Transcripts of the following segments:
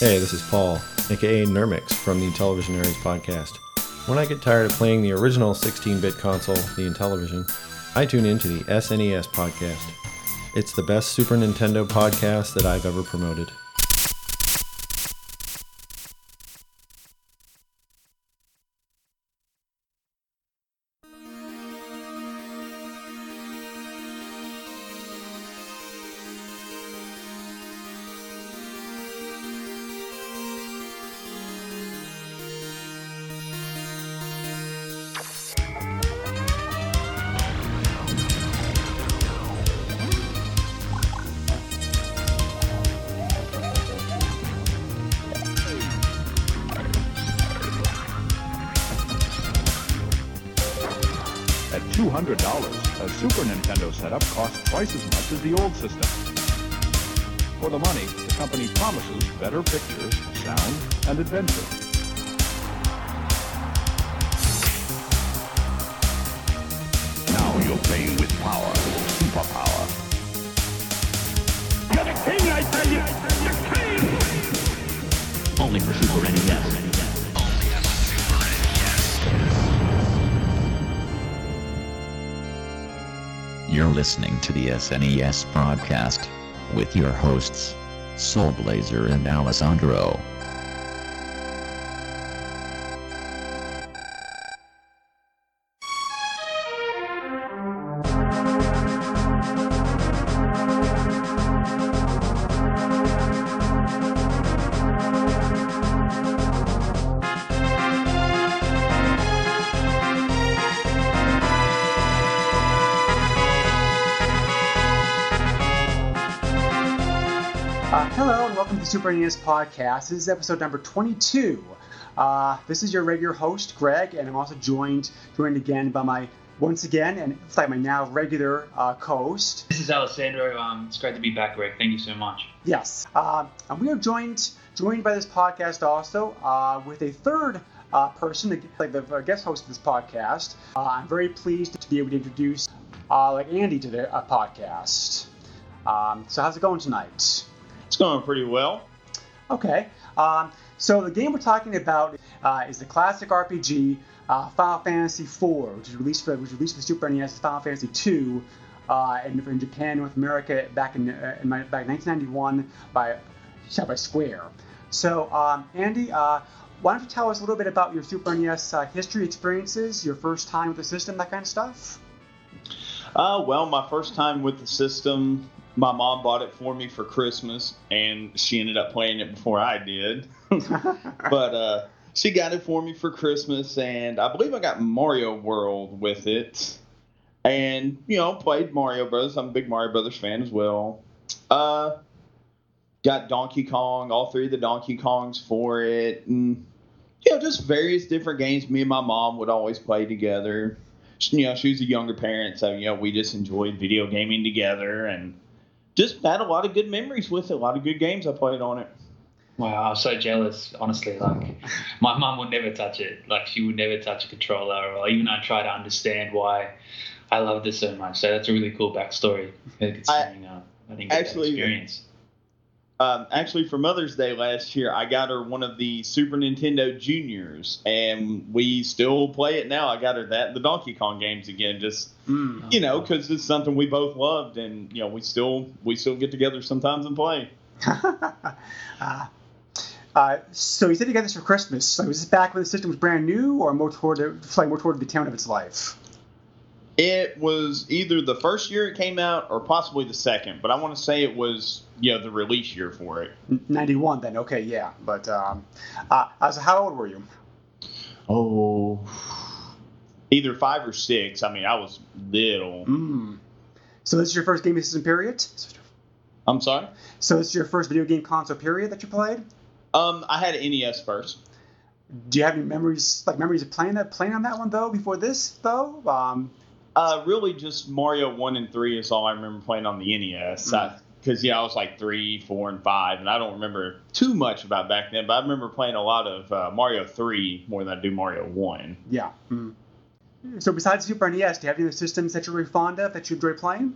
Hey, this is Paul, aka Nermix from the Intellivisionaries podcast. When I get tired of playing the original 16 bit console, the Intellivision, I tune into the SNES podcast. It's the best Super Nintendo podcast that I've ever promoted. The SNES broadcast with your hosts, Soulblazer and Alessandro. And welcome to the Super NES Podcast. This is episode number 22. Uh, this is your regular host, Greg, and I'm also joined joined again by my once again and it's like my now regular uh, co-host. This is Alessandro. Um, it's great to be back, Greg. Thank you so much. Yes, uh, and we are joined joined by this podcast also uh, with a third uh, person, like the guest host of this podcast. Uh, I'm very pleased to be able to introduce uh, like Andy to the uh, podcast. Um, so how's it going tonight? It's going pretty well. Okay. Um, so the game we're talking about uh, is the classic RPG uh, Final Fantasy IV, which was released for was released for Super NES. Final Fantasy II uh, in, in Japan, North America, back in, uh, in my, back in 1991 by by Square. So um, Andy, uh, why don't you tell us a little bit about your Super NES uh, history, experiences, your first time with the system, that kind of stuff? Well, my first time with the system, my mom bought it for me for Christmas, and she ended up playing it before I did. but uh, she got it for me for Christmas, and I believe I got Mario World with it. And, you know, played Mario Brothers. I'm a big Mario Brothers fan as well. Uh, got Donkey Kong, all three of the Donkey Kongs for it. And, you know, just various different games me and my mom would always play together. You know, she was a younger parent, so, you know, we just enjoyed video gaming together and just had a lot of good memories with it, a lot of good games I played on it. Wow, I'm so jealous. Honestly, like my mum would never touch it. Like she would never touch a controller, or even I try to understand why I loved it so much. So that's a really cool backstory. Considering uh, I didn't get actually- that experience. Um, actually, for Mother's Day last year, I got her one of the Super Nintendo Juniors, and we still play it now. I got her that the Donkey Kong games again, just Mm. you know, because it's something we both loved, and you know, we still we still get together sometimes and play. uh, uh, so you said you got this for Christmas. So was this back when the system was brand new, or more toward the, like more toward the town of its life? It was either the first year it came out or possibly the second, but I want to say it was you know the release year for it. Ninety one, then. Okay, yeah. But um, uh, so how old were you? Oh, either five or six. I mean, I was little. Mm. So this is your first gaming system period. I'm sorry. So this is your first video game console period that you played. Um, I had an NES first. Do you have any memories, like memories of playing that, playing on that one though? Before this though, um, Uh, really, just Mario one and three is all I remember playing on the NES. Because yeah, I was like three, four, and five, and I don't remember too much about back then. But I remember playing a lot of uh, Mario three more than I do Mario one. yeah. Mm. So besides Super NES, do you have any other systems that you're really fond of that you enjoy playing?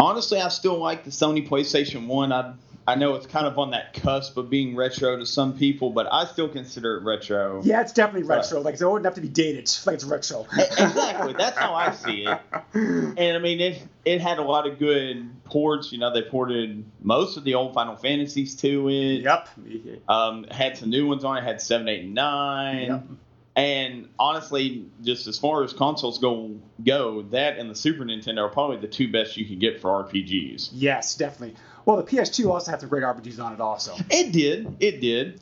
Honestly, I still like the Sony PlayStation One. I I know it's kind of on that cusp of being retro to some people, but I still consider it retro. Yeah, it's definitely retro. Like it's old enough to be dated. Like it's retro. exactly. That's how I see it. And I mean, it it had a lot of good ports. You know, they ported most of the old Final Fantasies to it. Yep. Um, had some new ones on it. Had seven, eight, and nine. Yep. And honestly, just as far as consoles go, go that and the Super Nintendo are probably the two best you can get for RPGs. Yes, definitely. Well, the PS2 also had some great RPGs on it, also. It did. It did.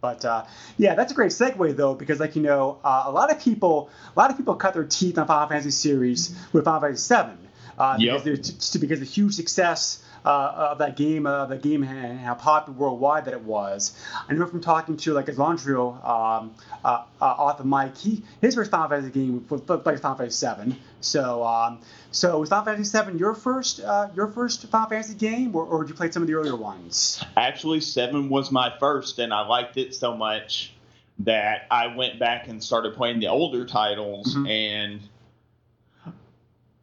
But uh, yeah, that's a great segue though, because like you know, uh, a lot of people, a lot of people cut their teeth on Final Fantasy series with Final Fantasy VII, uh, Yep. because t- because the huge success of that game, uh, the game and how popular worldwide that it was. I know from talking to like Alessandro um, uh, uh, the mic, he his first Final Fantasy game was like Final Fantasy VII. So um, so was Final Fantasy VII your first uh, your first Final Fantasy game, or, or did you play some of the earlier ones? Actually, seven was my first, and I liked it so much that I went back and started playing the older titles, Mhm. and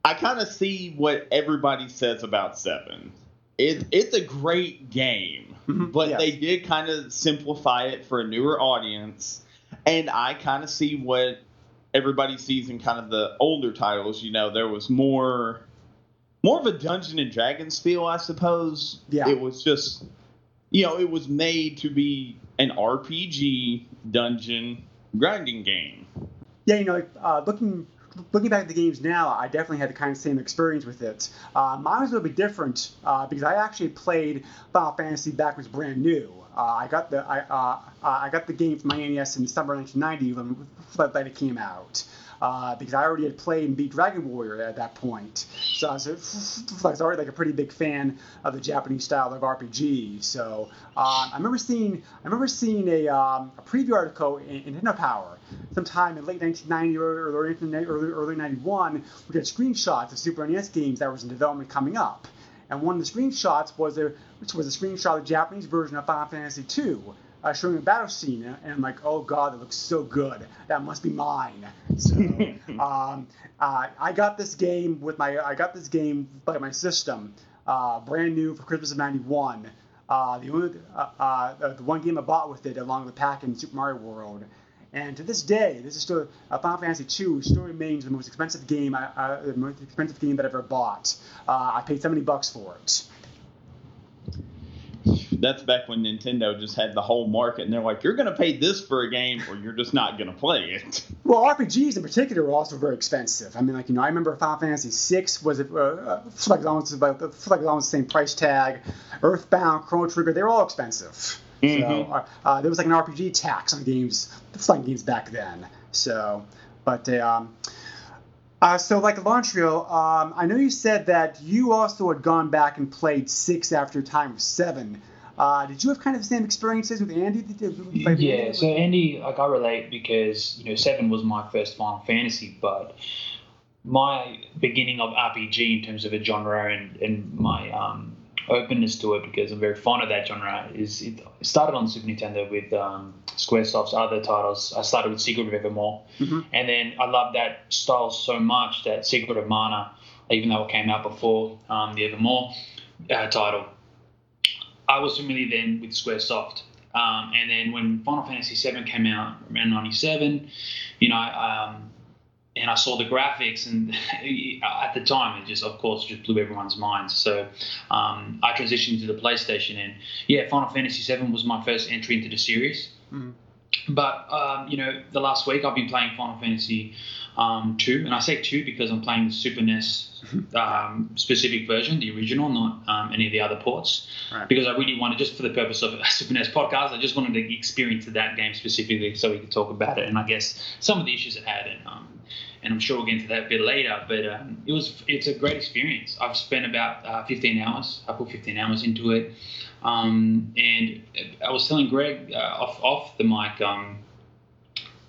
I kind of see what everybody says about seven. It, it's a great game, Mhm, but yes. they did kind of simplify it for a newer audience, and I kind of see what everybody sees in kind of the older titles. You know, there was more. More of a Dungeon and Dragons feel, I suppose. Yeah. It was just you know, it was made to be an RPG dungeon grinding game. Yeah, you know, uh, looking looking back at the games now, I definitely had the kind of same experience with it. Uh, mine was a little bit different uh, because I actually played Final Fantasy back when it was brand new. Uh, I got the I, uh, uh, I got the game from my NES in December 1990 when when- it came out. Uh, because I already had played and beat Dragon Warrior at that point, so I was, already like a pretty big fan of the Japanese style of RPG. So um, I remember seeing I remember seeing a, um, a preview article in, in Nintendo Power sometime in late 1990 or early, early, early 91, we got screenshots of Super NES games that was in development coming up. And one of the screenshots was a which was a screenshot of the Japanese version of Final Fantasy II, uh, showing a battle scene, and I'm like, oh god, that looks so good. That must be mine. So um, uh, I got this game with my I got this game by my system, uh, brand new for Christmas of '91. Uh, the only uh, uh, the one game I bought with it, along with the pack in Super Mario World. And to this day, this is still uh, Final Fantasy II still remains the most expensive game, I, uh, the most expensive game that I've ever bought. Uh, I paid 70 bucks for it. That's back when Nintendo just had the whole market, and they're like, "You're going to pay this for a game, or you're just not going to play it." Well, RPGs in particular are also very expensive. I mean, like you know, I remember Final Fantasy VI was uh, uh, like almost about like almost the same price tag. Earthbound, Chrono Trigger, they're all expensive. So Mhm. uh, uh, there was like an RPG tax on games, flying games back then. So, but uh, um, uh, so like Alessandro, um, I know you said that you also had gone back and played six after time with seven. Uh, did you have kind of the same experiences with Andy? Yeah, so Andy, like I relate because you know Seven was my first Final Fantasy, but my beginning of RPG in terms of a genre and, and my um, openness to it because I'm very fond of that genre is it started on Super Nintendo with um, SquareSoft's other titles. I started with Secret of Evermore, Mhm. and then I loved that style so much that Secret of Mana, even though it came out before um, the Evermore uh, title, I was familiar then with SquareSoft. Um, and then when Final Fantasy VII came out around '97, you know, um, and I saw the graphics, and at the time, it just, of course, just blew everyone's minds. So um, I transitioned to the PlayStation, and yeah, Final Fantasy VII was my first entry into the series. Mhm. But um, you know, the last week I've been playing Final Fantasy um, two, and I say two because I'm playing the Super NES um, specific version, the original, not um, any of the other ports. Right. Because I really wanted, just for the purpose of a Super NES podcast, I just wanted to experience that game specifically, so we could talk about it, and I guess some of the issues it had, and um, and I'm sure we'll get into that a bit later. But um, it was, it's a great experience. I've spent about uh, 15 hours. I put 15 hours into it. Um, and I was telling Greg uh, off off the mic.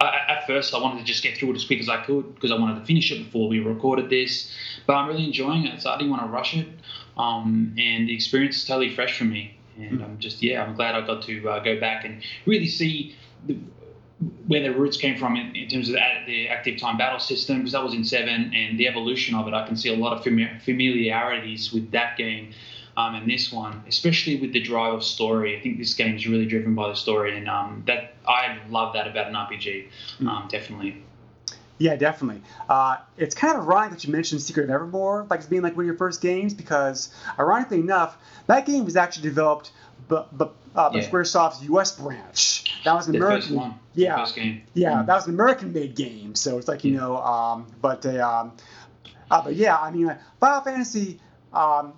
I, at first, I wanted to just get through it as quick as I could because I wanted to finish it before we recorded this. But I'm really enjoying it, so I didn't want to rush it. Um, and the experience is totally fresh for me. And I'm just yeah, I'm glad I got to uh, go back and really see the, where the roots came from in, in terms of the, the active time battle system because that was in seven and the evolution of it. I can see a lot of fami- familiarities with that game Um, and this one, especially with the drive of story, I think this game is really driven by the story, and um, that I love that about an RPG. Um, definitely. Yeah, definitely. Uh, it's kind of ironic that you mentioned Secret of Evermore, like as being like one of your first games, because ironically enough, that game was actually developed uh, by Yeah. SquareSoft's U.S. branch. That was an The American. one. Yeah, yeah, that was an American-made game, so it's like you Yeah. know, um, but uh, um, uh, but yeah, I mean, like, Final Fantasy. Um,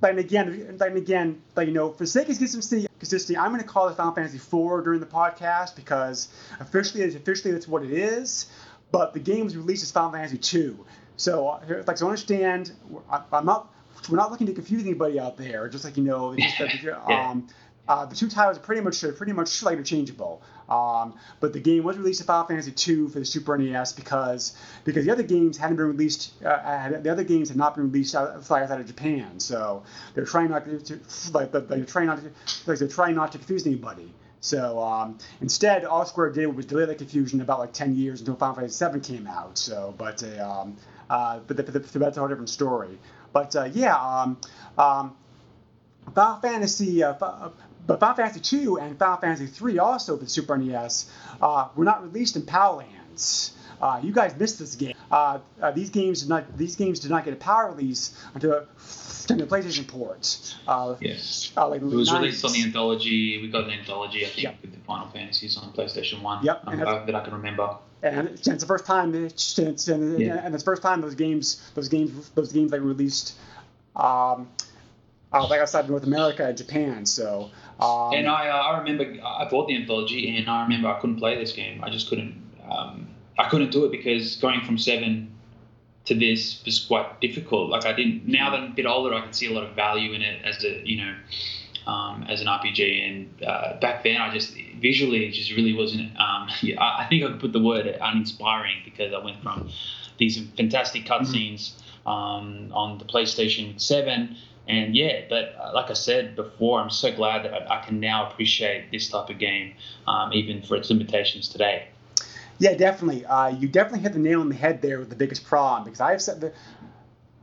but again, then again, like you know, for sake of consistency, consistency, I'm going to call it Final Fantasy IV during the podcast because officially, it's officially that's what it is. But the game was released as Final Fantasy II. So, like, so understand, I, I'm not, we're not looking to confuse anybody out there. Just like you know, it's just Yeah. Um, uh, the two titles are pretty much pretty much like interchangeable. Um, but the game was released in Final Fantasy II for the Super NES because because the other games hadn't been released. Uh, had, the other games had not been released out, outside of Japan. So they're trying not to, like they're trying not to like they're trying not to confuse anybody. So um, instead, all Square did was delay the confusion about like 10 years until Final Fantasy VII came out. So, but uh, um, uh, but, the, the, that's a whole different story. But uh, yeah, um, um, Final Fantasy, uh, but Final Fantasy II and Final Fantasy III, also for the Super NES uh, were not released in PAL lands. Uh, you guys missed this game. Uh, uh, these games did not. These games did not get a PAL release until until the PlayStation ports. Uh, Yes. uh, like It was 90s. released on the anthology. We got an anthology, I think, Yep. with the Final Fantasies on PlayStation One. Yep, um, that I can remember. and it's, the first time it's, and, Yeah. and it's the first time those games those games those games like released um, uh, like outside of North America and Japan so um, and I, uh, I remember I bought the anthology, and I remember I couldn't play this game. I just couldn't. Um, I couldn't do it because going from seven to this was quite difficult. Like I didn't. Now that I'm a bit older, I can see a lot of value in it as a you know. Um, as an RPG, and uh, back then I just visually it just really wasn't. Um, yeah, I, I think I could put the word uninspiring because I went from these fantastic cutscenes um, on the PlayStation 7. And yeah, but uh, like I said before, I'm so glad that I, can now appreciate this type of game, um, even for its limitations today. yeah definitely uh, you definitely hit the nail on the head there with the biggest problem because I have said the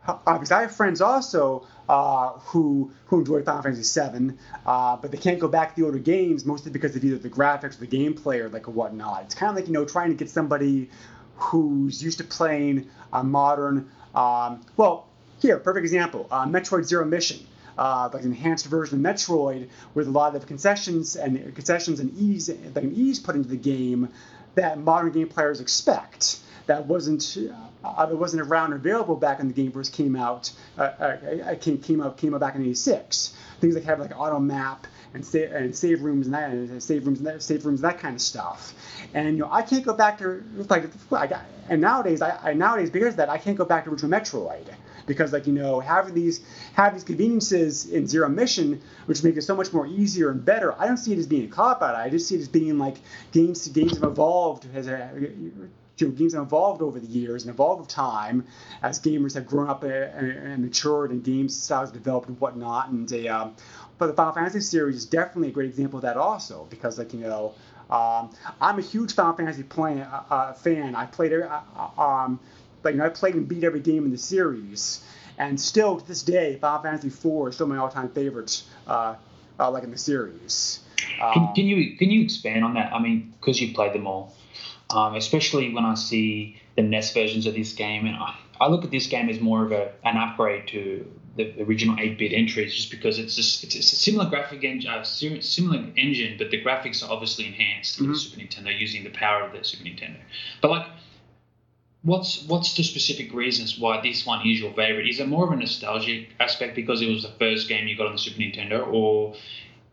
uh, because I have friends also uh, who who enjoy Final Fantasy VII, uh, but they can't go back to the older games mostly because of either the graphics or the gameplay or like whatnot. It's kind of like you know trying to get somebody who's used to playing a modern. Um, well, here, perfect example: uh, Metroid Zero Mission. Uh, like an enhanced version of Metroid with a lot of concessions and concessions and ease, like an ease put into the game that modern game players expect. That wasn't uh, that wasn't around available back when the game first came out. Uh, uh, came came out came out back in '86. Things like have like auto map and save and save rooms and that and save rooms and that, save rooms that kind of stuff. And you know I can't go back to like I got, and nowadays I, I nowadays because of that I can't go back to original Metroid because like you know having these having these conveniences in Zero Mission, which make it so much more easier and better. I don't see it as being a cop out. I just see it as being like games games have evolved as a you know, games have evolved over the years and evolved with time as gamers have grown up and, and matured and game styles developed and whatnot. And a, um, but the Final Fantasy series is definitely a great example of that also because like you know. Um, I'm a huge Final Fantasy play, uh, uh, fan. I played uh, uh, um, like you know, I played and beat every game in the series, and still to this day, Final Fantasy IV is still my all-time favorite, uh, uh, like in the series. Can, Um, can you can you expand on that? I mean, because you've played them all, um, especially when I see the NES versions of this game, and I, I look at this game as more of a an upgrade to the original 8-bit entries, just because it's just it's, it's a similar graphic engine, uh, similar engine, but the graphics are obviously enhanced with the Super Nintendo using the power of the Super Nintendo. But like, what's what's the specific reasons why this one is your favorite? Is it more of a nostalgic aspect because it was the first game you got on the Super Nintendo, or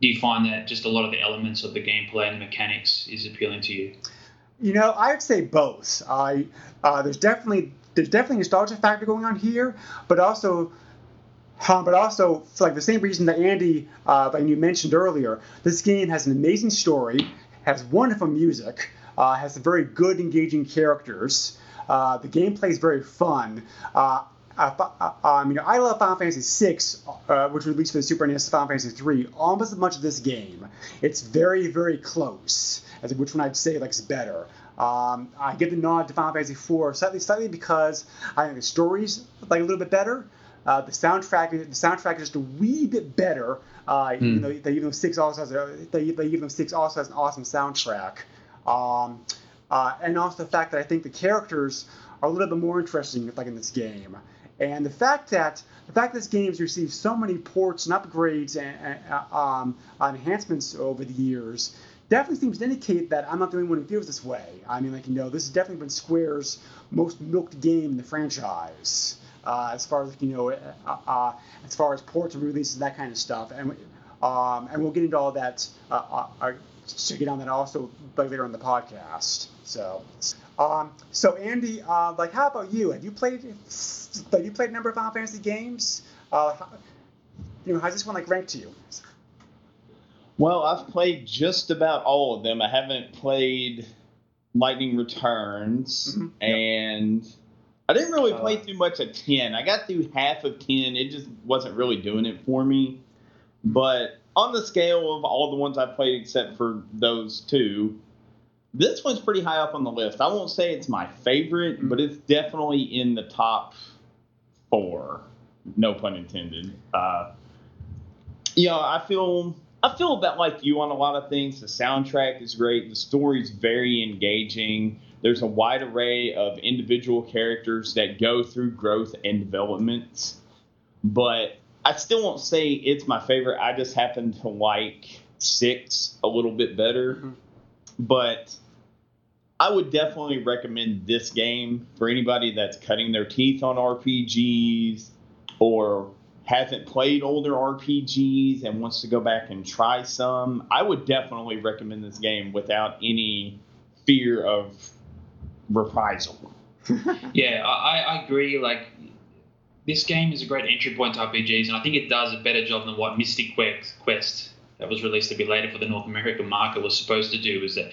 do you find that just a lot of the elements of the gameplay and the mechanics is appealing to you? You know, I would say both. I uh, there's definitely there's definitely a nostalgia factor going on here, but also, but also for like the same reason that Andy, uh, like you mentioned earlier, this game has an amazing story, has wonderful music, uh, has very good engaging characters. Uh, the gameplay is very fun. Uh, uh, uh, um, you know, I love Final Fantasy VI, uh, which was released for the Super NES, Final Fantasy III, almost as much as this game. It's very, very close as which one I'd say like is better. Um, I give the nod to Final Fantasy IV slightly, slightly because I think the story's like a little bit better. Uh, the soundtrack, the soundtrack is just a wee bit better. Uh, Hmm. Even though, they, even though Six also has a, they, they, even though Six also has an awesome soundtrack. Um, uh, and also the fact that I think the characters are a little bit more interesting, like in this game. And the fact that the fact that this game has received so many ports and upgrades and, and uh, um, enhancements over the years definitely seems to indicate that I'm not the only one who feels this way. I mean, like you know, this has definitely been Square's most milked game in the franchise, uh, as far as you know, uh, uh, as far as ports and releases, that kind of stuff. And um, and we'll get into all that. To get on that also later in the podcast. So, um, so Andy, uh, like, how about you? Have you played? Have you played a number of Final Fantasy games? Uh, how, you know, how's this one like ranked to you? Well, I've played just about all of them. I haven't played Lightning Returns, Mhm, yep. and I didn't really play Uh, too much of 10. I got through half of 10. It just wasn't really doing it for me. But on the scale of all the ones I've played, except for those two, this one's pretty high up on the list. I won't say it's my favorite, but it's definitely in the top four. No pun intended. Uh, you know, I feel I feel about like you on a lot of things. The soundtrack is great. The story's very engaging. There's a wide array of individual characters that go through growth and developments, But I still won't say it's my favorite. I just happen to like six a little bit better. Mhm. But I would definitely recommend this game for anybody that's cutting their teeth on RPGs or hasn't played older RPGs and wants to go back and try some. I would definitely recommend this game without any fear of reprisal. Yeah, I, I agree. Like, this game is a great entry point to RPGs, and I think it does a better job than what Mystic Quest, Quest that was released a bit later for the North American market was supposed to do. Is that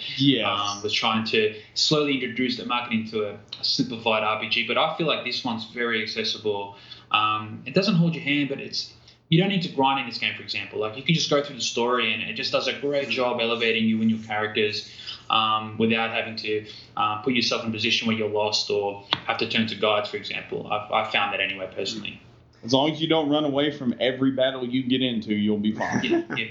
um, was trying to slowly introduce the market into a, a simplified RPG. But I feel like this one's very accessible. Um, it doesn't hold your hand, but it's you don't need to grind in this game. For example, like you can just go through the story, and it just does a great job elevating you and your characters. Um, without having to uh, put yourself in a position where you're lost or have to turn to guides, for example. I've, I've found that anyway, personally. as long as you don't run away from every battle you get into, you'll be fine. Yeah, yeah,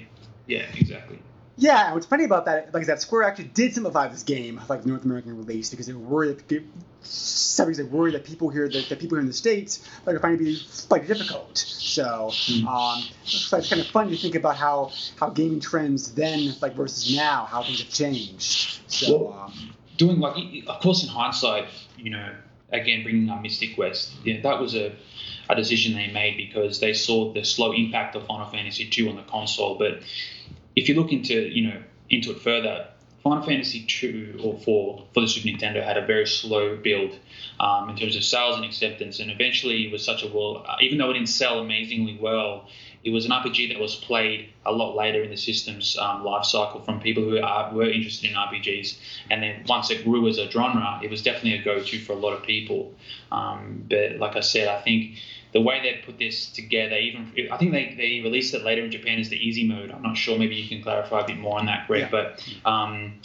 yeah, exactly. Yeah, and what's funny about that, like is that Square actually did simplify this game, like the North American release, because they were worried. That, some reason they worried that people here, that, that people here in the states, like, are finding it be like difficult. So, um, so it's kind of fun to think about how how gaming trends then, like versus now, how things have changed. So, um, doing like of course in hindsight you know again bringing up Mystic Quest yeah that was a, a decision they made because they saw the slow impact of final fantasy 2 on the console but if you look into you know into it further final fantasy 2 or 4 for the super nintendo had a very slow build um, in terms of sales and acceptance and eventually it was such a well uh, even though it didn't sell amazingly well it was an RPG that was played a lot later in the system's um, life cycle from people who are, were interested in RPGs. And then once it grew as a genre, it was definitely a go-to for a lot of people. Um, but like I said, I think the way they put this together, even I think they, they released it later in Japan as the easy mode. I'm not sure. Maybe you can clarify a bit more on that, Greg. Yeah. But um,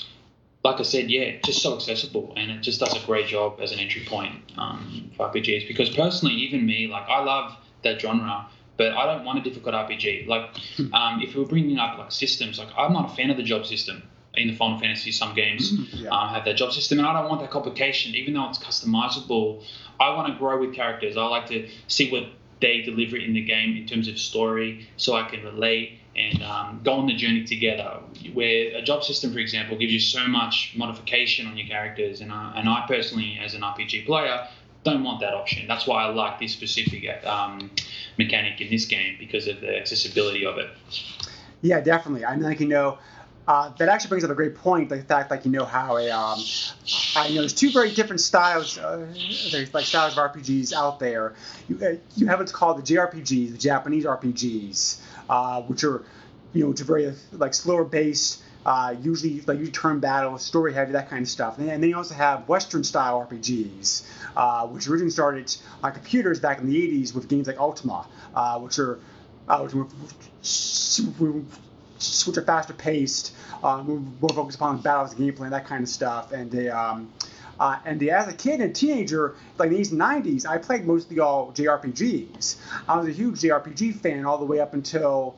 like I said, yeah, just so accessible, and it just does a great job as an entry point um, for RPGs. Because personally, even me, like I love that genre, but I don't want a difficult RPG. Like um, if we're bringing up like systems, like I'm not a fan of the job system in the Final Fantasy. Some games Yeah. um, have that job system, and I don't want that complication. Even though it's customizable, I want to grow with characters. I like to see what they deliver in the game in terms of story, so I can relate and um, go on the journey together. Where a job system, for example, gives you so much modification on your characters, and I, and I personally, as an RPG player, don't want that option. That's why I like this specific um, mechanic in this game because of the accessibility of it. Yeah, definitely. I mean, like you know, uh, that actually brings up a great point. The fact, like you know, how a um, I know there's two very different styles, uh, there's like styles of RPGs out there. You, uh, you have what's called the JRPGs, the Japanese RPGs, uh, which are you know, which are very like slower based. Uh, usually, like usually turn battle, story heavy, that kind of stuff. And, and then you also have Western style RPGs, uh, which originally started on computers back in the 80s with games like Ultima, which are uh, which a faster paced, uh, more focused upon battles, gameplay, and that kind of stuff. And they, um, Uh, and as a kid and teenager, like in the 90s, I played mostly all JRPGs. I was a huge JRPG fan all the way up until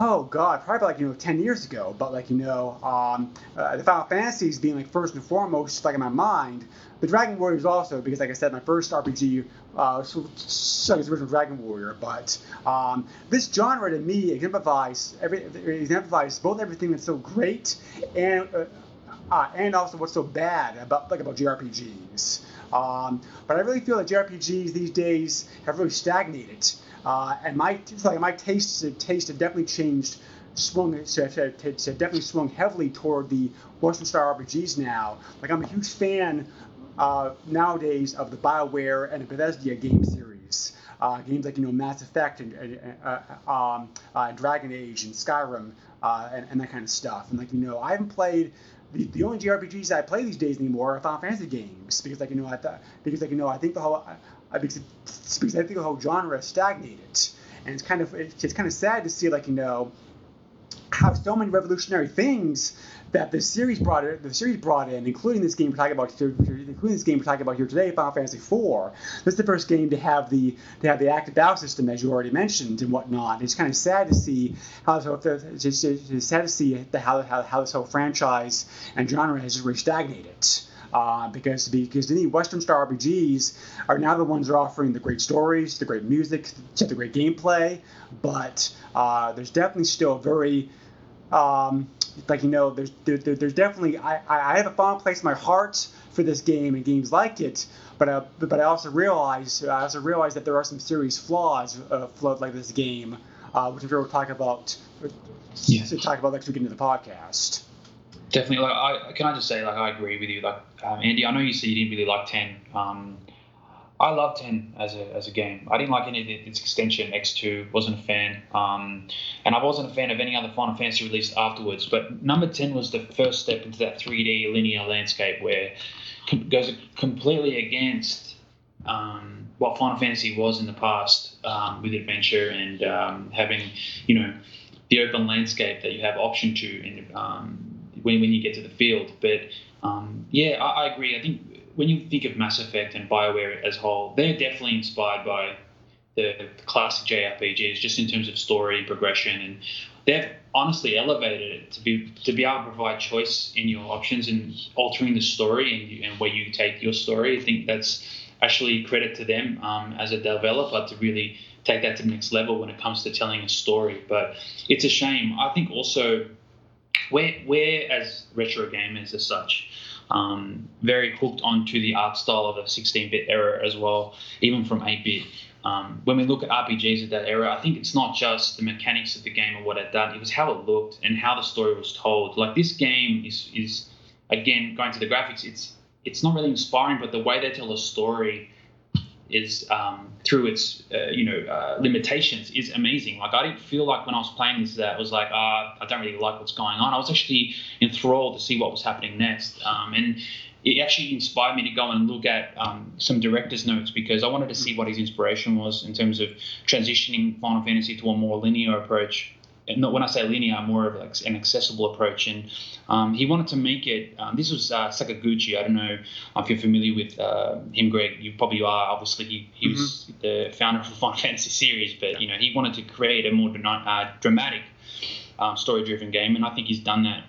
oh god, probably like you know 10 years ago. But like you know, um, uh, the Final Fantasies being like first and foremost like in my mind. The Dragon Warriors also because like I said, my first RPG uh, was the original Dragon Warrior. But um, this genre to me exemplifies every exemplifies both everything that's so great and uh, uh, and also what's so bad about like about JRPGs. Um, but I really feel that JRPGs these days have really stagnated. Uh, and my like my taste taste have definitely changed, swung have, definitely swung heavily toward the Western style RPGs now. Like I'm a huge fan uh, nowadays of the Bioware and the Bethesda game series. Uh, games like you know Mass Effect and, and uh, um, uh, Dragon Age and Skyrim uh, and, and, that kind of stuff. And like you know, I haven't played the, the only JRPGs I play these days anymore are Final Fantasy games because like you know I th- because like you know I think the whole I, because, because I think the whole genre stagnated, and it's kind of it's kind of sad to see like you know how so many revolutionary things that the series brought in, the series brought in, including this game we're talking about, including this game we're talking about here today, Final Fantasy IV. This is the first game to have the to have the active battle system, as you already mentioned, and whatnot. It's kind of sad to see how it's, it's, it's sad to see the, how, how how this whole franchise and genre has just really stagnated uh, because because the Western Star RPGs are now the ones that are offering the great stories, the great music, the great gameplay, but uh, there's definitely still a very um, like you know there's there, there's definitely I, I have a fond place in my heart for this game and games like it but I, but I also realize I also realize that there are some serious flaws uh, float like this game uh, which we'll talk about yeah. to talk about next week into the podcast definitely. Like, I can I just say, like, I agree with you. Like, um, Andy, I know you said you didn't really like ten. Um, I love ten as a as a game. I didn't like any of its extension. X two wasn't a fan, um, and I wasn't a fan of any other Final Fantasy released afterwards. But number ten was the first step into that 3D linear landscape where it goes completely against um, what Final Fantasy was in the past um, with adventure and um, having, you know, the open landscape that you have option to in um, when, when you get to the field. But um, yeah, I, I, agree. I think when you think of Mass Effect and Bioware as a whole, they're definitely inspired by the, the classic JRPGs, just in terms of story and progression, and they've honestly elevated it to be to be able to provide choice in your options and altering the story and, and where you take your story. I think that's actually credit to them um, as a developer to really take that to the next level when it comes to telling a story. But it's a shame. I think also we're, we're as retro gamers as such, um, very hooked onto the art style of the 16-bit era as well, even from 8-bit. Um, when we look at RPGs of that era, I think it's not just the mechanics of the game or what it done; it was how it looked and how the story was told. Like this game is is again going to the graphics. It's it's not really inspiring, but the way they tell a story is um, through its uh, you know uh, limitations is amazing. Like I didn't feel like when I was playing this that I was like ah I don't really like what's going on. I was actually enthralled to see what was happening next, um, and it actually inspired me to go and look at um, some director's notes because I wanted to see what his inspiration was in terms of transitioning Final Fantasy to a more linear approach not when I say linear, more of like an accessible approach. And um, he wanted to make it. Um, this was uh, Sakaguchi. I don't know if you're familiar with uh, him, Greg. You probably are. Obviously, he, he mm-hmm. was the founder of the Final Fantasy series, but you know he wanted to create a more uh, dramatic, um, story-driven game, and I think he's done that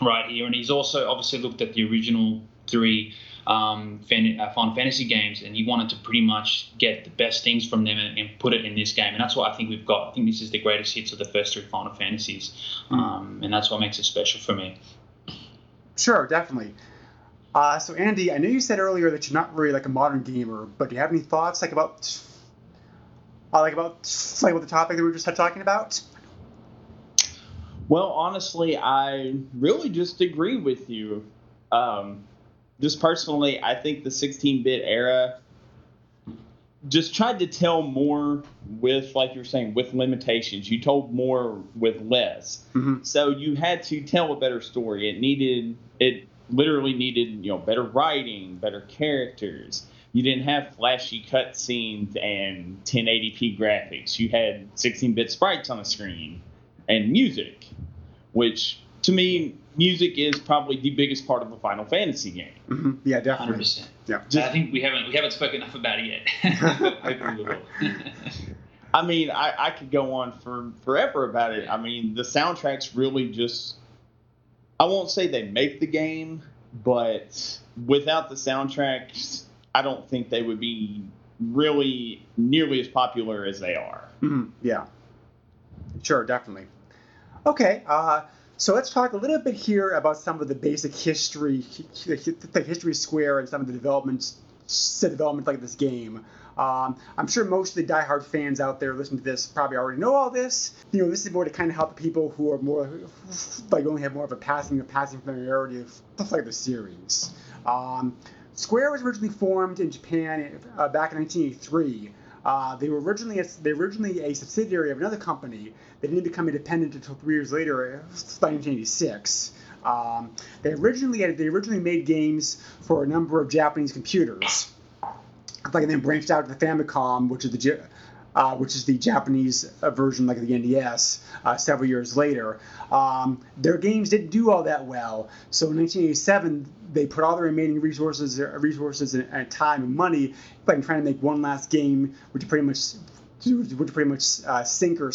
right here. And he's also obviously looked at the original three um, fan, uh, Final Fantasy games, and he wanted to pretty much get the best things from them and, and, put it in this game. And that's what I think we've got. I think this is the greatest hits of the first three Final Fantasies, hmm. um, and that's what makes it special for me. Sure, definitely. Uh, so Andy, I know you said earlier that you're not really like a modern gamer, but do you have any thoughts like about uh, like about like about the topic that we were just talking about? Well, honestly, I really just agree with you. Um, just personally, I think the 16-bit era just tried to tell more with, like you were saying, with limitations. You told more with less. Mm-hmm. So you had to tell a better story. It needed, it literally needed, you know, better writing, better characters. You didn't have flashy cutscenes and 1080p graphics. You had 16-bit sprites on the screen and music, which to me music is probably the biggest part of a Final Fantasy game. Mhm. Yeah, Hundred definitely. percent. Yeah. I think we haven't we haven't spoken enough about it yet. Hopefully we will. I mean, I, I could go on for forever about it. I mean, the soundtracks really just. I won't say they make the game, but without the soundtracks, I don't think they would be really nearly as popular as they are. Mhm. Yeah. Sure, definitely. Okay, uh, so let's talk a little bit here about some of the basic history, the history Square and some of the developments, the development like this game. Um, I'm sure most of the diehard fans out there listening to this probably already know all this. You know, this is more to kind of help people who are more like only have more of a passing, a passing familiarity of stuff like the series. Um, Square was originally formed in Japan uh, back in 1983. Uh, they were originally a, they originally a subsidiary of another company. They didn't become independent until three years later, uh, 1986. Um, they originally they originally made games for a number of Japanese computers, like and then branched out to the Famicom, which is the uh, which is the Japanese uh, version, like the NES, uh, several years later. Um, their games didn't do all that well, so in 1987 they put all their remaining resources, uh, resources and, and time and money, like trying to make one last game, which pretty much which pretty much uh, sink or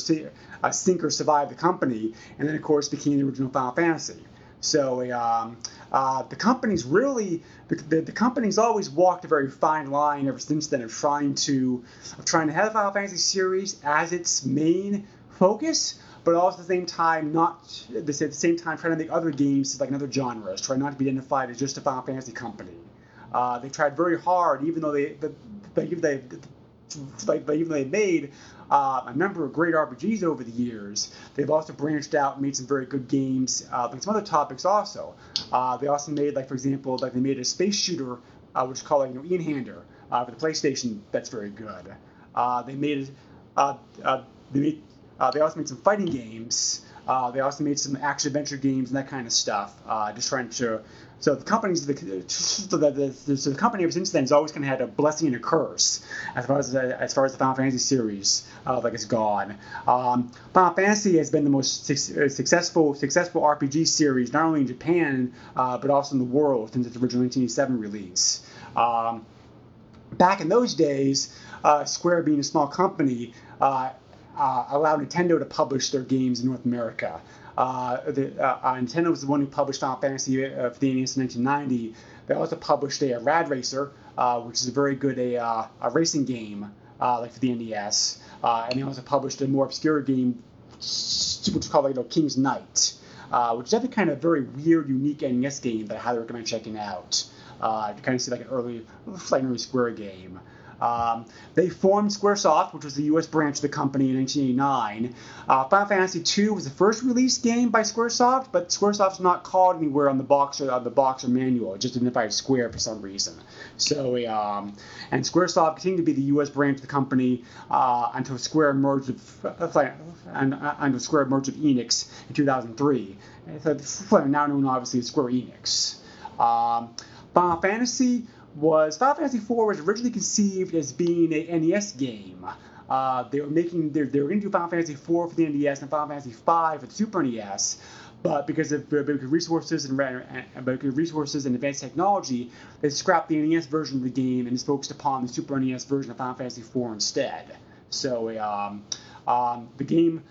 uh, sink or survive the company, and then of course became the original Final Fantasy. So um, uh, the company's really the, the, company's always walked a very fine line ever since then of trying to of trying to have Final Fantasy series as its main focus, but also at the same time not at the same time trying to make other games like in other genres, try not to be identified as just a Final Fantasy company. Uh, they tried very hard, even though they, they, they, like, but even they made uh, a number of great RPGs over the years, they've also branched out and made some very good games, uh, like some other topics also. Uh, they also made, like for example, like they made a space shooter, uh, which is called like, you know, Einhander uh, for the PlayStation. That's very good. Uh, they made, uh, they made, they also made some fighting games. Uh, they also made some action adventure games and that kind of stuff. Uh, just trying to so the company's the, so the, the, so the company ever since then has always kind of had a blessing and a curse as far as as far as the Final Fantasy series uh, like it's gone. Um, Final Fantasy has been the most su- successful successful RPG series not only in Japan uh, but also in the world since its original 1987 release. Um, back in those days, uh, Square being a small company. Uh, uh, allowed Nintendo to publish their games in North America. Uh, the, uh, Nintendo was the one who published Final Fantasy uh, for the NES in 1990. They also published a, Rad Racer, uh, which is a very good a, uh, a racing game, uh, like for the NES. Uh, and they also published a more obscure game, which is called like you know, King's Knight, uh, which is definitely kind of a very weird, unique NES game that I highly recommend checking out. Uh, to kind of see like an early, like an early Square game. Um, they formed Squaresoft, which was the U.S. branch of the company in 1989. Uh, Final Fantasy II was the first released game by Squaresoft, but Squaresoft's not called anywhere on the box or on the box or manual. It just identified Square for some reason. So, um, and Squaresoft continued to be the U.S. branch of the company uh, until Square merged with uh, uh, until Square merged with Enix in 2003. So, now known obviously as Square Enix. Um, Final Fantasy was Final Fantasy IV was originally conceived as being a NES game. Uh, they were making they, they were going to do Final Fantasy IV for the NES and Final Fantasy V for the Super NES, but because of, because resources and, and resources and advanced technology, they scrapped the NES version of the game and just focused upon the Super NES version of Final Fantasy IV instead. So um, um, the game.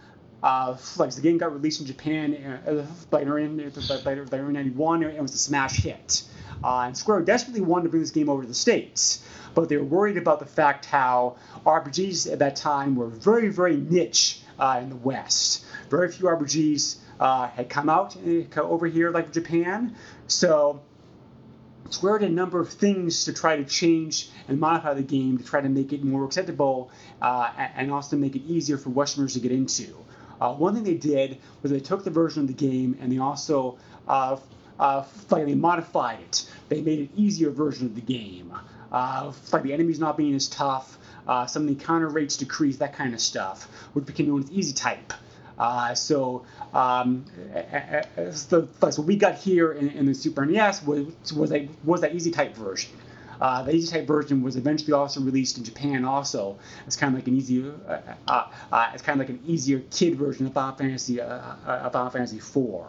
Uh, like the game got released in Japan uh, by, in, by, by 91 and it was a smash hit. Uh, and Square desperately wanted to bring this game over to the States, but they were worried about the fact how RPGs at that time were very, very niche uh, in the West. Very few RPGs uh, had come out over here like Japan, so Square did a number of things to try to change and modify the game to try to make it more acceptable uh, and also make it easier for Westerners to get into. Uh, one thing they did was they took the version of the game and they also uh, uh, like they modified it. They made an easier version of the game. Uh, like the enemies not being as tough, uh, some of the encounter rates decreased, that kind of stuff, which became known as Easy Type. Uh, so, um, the, so we got here in, in the Super NES was was, a, was that Easy Type version. Uh, the Easy Type version was eventually also released in Japan. Also, it's kind of like an easy, uh, uh, uh, it's kind of like an easier kid version of Final Fantasy, uh, uh, Final Fantasy IV.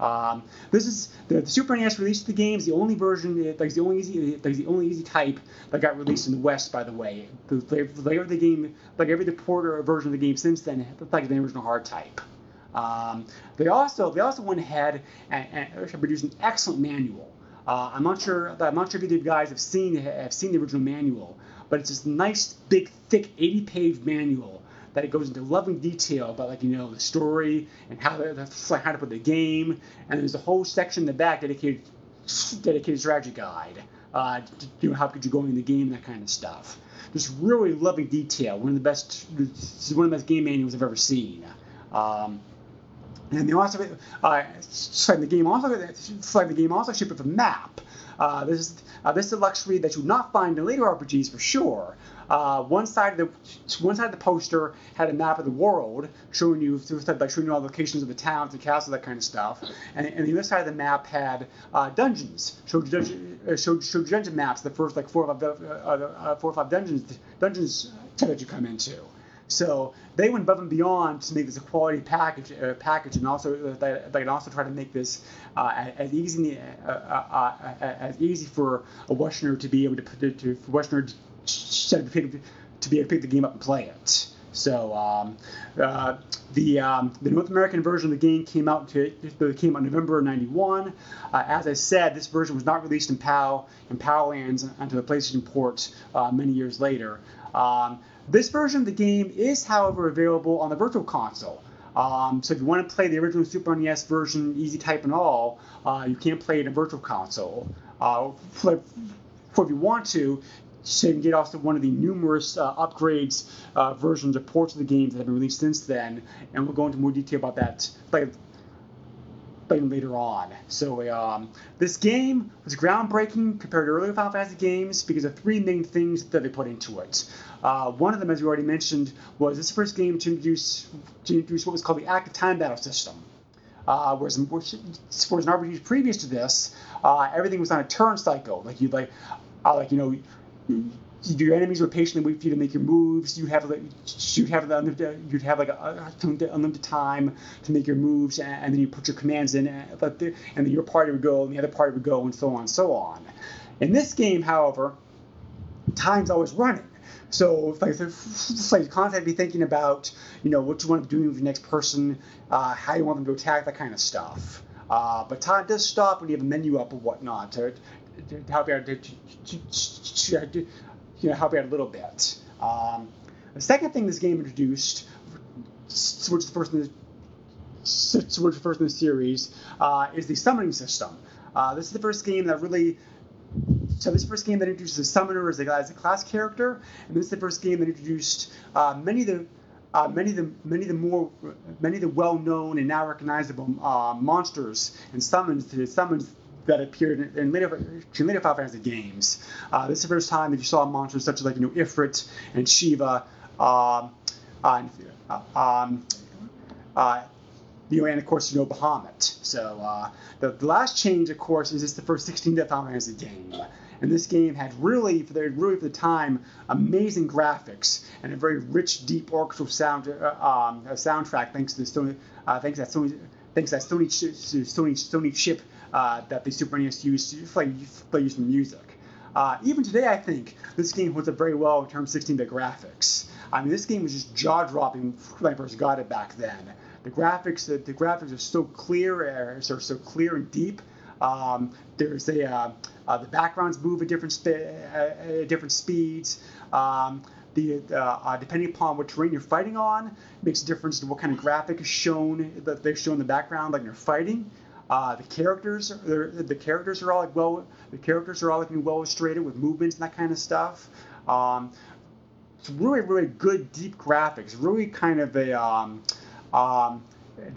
Um, this is the, the, Super NES released the game is the only version, like the only easy, like the only easy type that got released in the West. By the way, The like, like every game, like every the porter version of the game since then, like the original hard type. Um, they also they also went ahead and, and produced an excellent manual. Uh, I'm not sure I'm not sure if you guys have seen have seen the original manual, but it's this nice big thick 80 page manual that it goes into loving detail about like you know the story and how to, how to put the game, and there's a whole section in the back dedicated dedicated strategy guide. Uh, to, you know, how could you go in the game, that kind of stuff. Just really loving detail. One of the best, one of the best game manuals I've ever seen. Um, and they also, uh, the game also, the game also shipped with a map. Uh, this is uh, this is a luxury that you would not find in later RPGs for sure. Uh, one side of the one side of the poster had a map of the world showing you like showing you all the locations of the towns, the castles, that kind of stuff, and, and the other side of the map had uh, dungeons, showed dungeon, uh, showed, showed dungeon maps, the first like four or five, uh, uh, four or five dungeons dungeons that you come into. So they went above and beyond to make this a quality package, uh, package, and also they, they can also try to make this uh, as easy uh, uh, as easy for a Westerner to be able to, put it to for Westerner to, to be able to pick the game up and play it. So um, uh, the um, the North American version of the game came out to came out in November '91. Uh, as I said, this version was not released in PAL in PAL lands until the PlayStation port uh, many years later. Um, this version of the game is, however, available on the Virtual Console. Um, so if you want to play the original Super NES version, easy type and all, uh, you can't play it in Virtual Console. Uh, for, for if you want to, get also one of the numerous uh, upgrades uh, versions or ports of the games that have been released since then, and we'll go into more detail about that later on. So um, this game was groundbreaking compared to earlier Final Fantasy games because of three main things that they put into it. Uh, one of them, as we already mentioned, was this first game to introduce to introduce what was called the active time battle system. Uh, whereas, whereas in RPGs previous to this, uh, everything was on a turn cycle. Like you like, uh, like you know, your enemies would patiently wait for you to make your moves. You have you'd have unlimited, you'd have like a, unlimited time to make your moves, and, then you put your commands in, and, the, and then your party would go, and the other party would go, and so on and so on. In this game, however, time's always running. So like, it's like constantly be thinking about, you know, what you want to do with the next person, uh, how you want them to attack, that kind of stuff. Uh, but time does stop when you have a menu up or whatnot to, to help you out to, to, you know, help out a little bit. Um, the second thing this game introduced, which is the first in the, which is first in the series, uh, is the summoning system. Uh, this is the first game that really so this first game that introduced the summoner as a, as a class character, and this is the first game that introduced uh, many of the uh, many of the many of the more many of the well-known and now recognizable uh, monsters and summons to summons that appeared in, later in later Final Fantasy games. Uh, this is the first time that you saw monsters such as like you know Ifrit and Shiva, um, uh, um, uh, you know, and of course you know Bahamut. So uh, the, the last change, of course, is this the first 16-bit Final Fantasy game. And this game had really, for the really for the time, amazing graphics and a very rich, deep orchestral sound uh, um, soundtrack. Thanks to the Sony, uh, thanks to that Sony, thanks to that Sony, Sony, Sony chip uh, that the Super NES used to play, play using music. Uh, even today, I think this game holds up very well in terms of 16-bit graphics. I mean, this game was just jaw-dropping when I first got it back then. The graphics, the, the graphics are so clear, are so, so clear and deep. Um, there's a uh, uh, the backgrounds move at different sp- at different speeds. Um, the uh, depending upon what terrain you're fighting on makes a difference to what kind of graphic is shown that they show in the background, like you're fighting. Uh, the characters, the characters are all like well, the characters are all like well illustrated with movements and that kind of stuff. Um, it's really, really good, deep graphics. Really, kind of a um, um,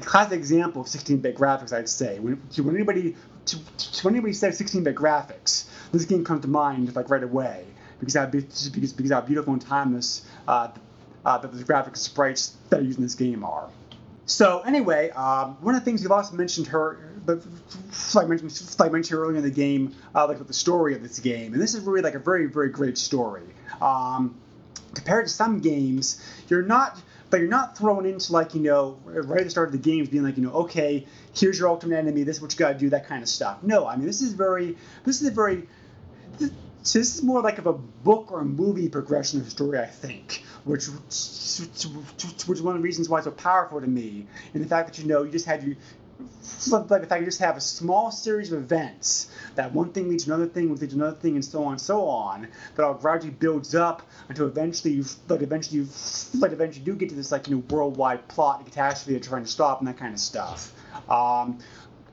classic example of 16-bit graphics, I'd say. When, when anybody to, to, when anybody says 16-bit graphics, this game comes to mind like right away because how because because how beautiful and timeless uh, uh, that the graphics sprites that are used in this game are. So anyway, um, one of the things you've also mentioned her, but like I mentioned, earlier in the game, uh, like with the story of this game, and this is really like a very very great story. Um, compared to some games, you're not but you're not thrown into like you know right at the start of the games being like you know okay here's your ultimate enemy this is what you got to do that kind of stuff. No i mean this is very this is a very this, so this is more like of a book or a movie progression of story i think which which is one of the reasons why it's so powerful to me. And the fact that you know you just had you like if I you just have a small series of events that one thing leads to another thing, leads to another thing, and so on and so on, that all gradually builds up until eventually you like eventually you like eventually do get to this like you know worldwide plot and catastrophe that you're trying to stop and that kind of stuff. Um,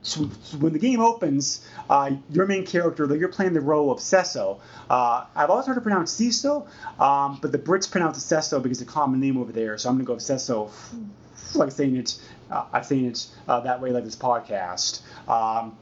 so, so, when the game opens, uh, your main character, you're playing the role of Cesso. Uh, I've always heard it pronounced Ciso, um, but the Brits pronounce it Cesso because it's a common name over there. So I'm to go with Cesso, like saying it. Uh, I've seen it uh, that way, like this podcast. Um,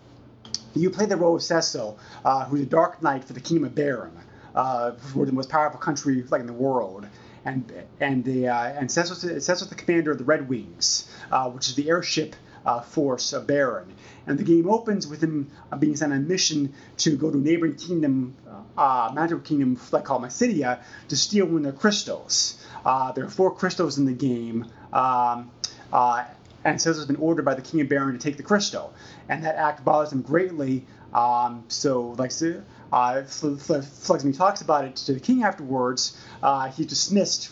you play the role of Cecil, uh, who's a Dark Knight for the Kingdom of Baron, uh, for the most powerful country like in the world. And and the uh, and Cesso's, Cesso's the commander of the Red Wings, uh, which is the airship uh, force of Baron. And the game opens with him uh, being sent on a mission to go to a neighboring kingdom, uh, magical kingdom like called Mysidia, to steal one of their crystals. There are four crystals in the game. Um, and Cesso has been ordered by the king of Baron to take the crystal, and that act bothers him greatly. Um, so, like, uh, Flugsby talks about it to the king afterwards. Uh, he's dismissed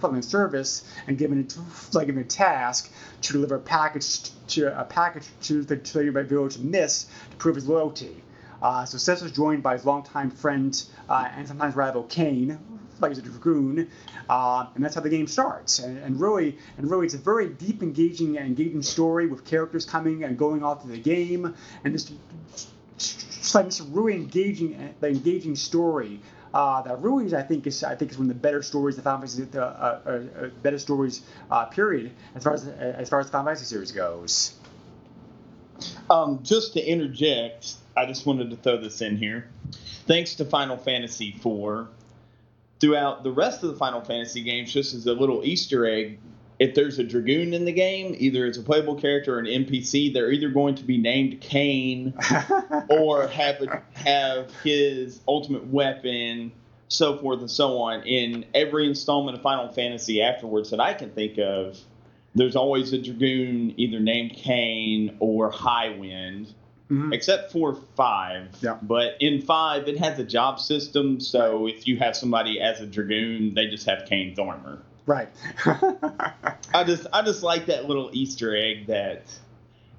from the service and given like given a task to deliver a package to a package to the the village Mist to prove his loyalty. Uh, so Seth is joined by his longtime friend uh, and sometimes rival Kain, he's a dragoon, uh, and that's how the game starts. And, and, really, and really, it's a very deep, engaging, and engaging story with characters coming and going off to the game, and just, just like this really engaging, the engaging story. Uh, that really, I think, is I think is one of the better stories the Final Fantasy, uh, uh, uh better stories uh, period as far as as far as the Final Fantasy series goes. Um, just to interject, I just wanted to throw this in here. Thanks to Final Fantasy IV, throughout the rest of the Final Fantasy games, just as a little Easter egg, if there's a Dragoon in the game, either it's a playable character or an NPC, they're either going to be named Kain or have a, have his ultimate weapon, so forth and so on. In every installment of Final Fantasy afterwards that I can think of, there's always a Dragoon either named Kain or Highwind mm-hmm. except for five. Yeah. But in five, it has a job system, so if you have somebody as a dragoon, they just have Kane Thormer. Right. I just I just like that little Easter egg that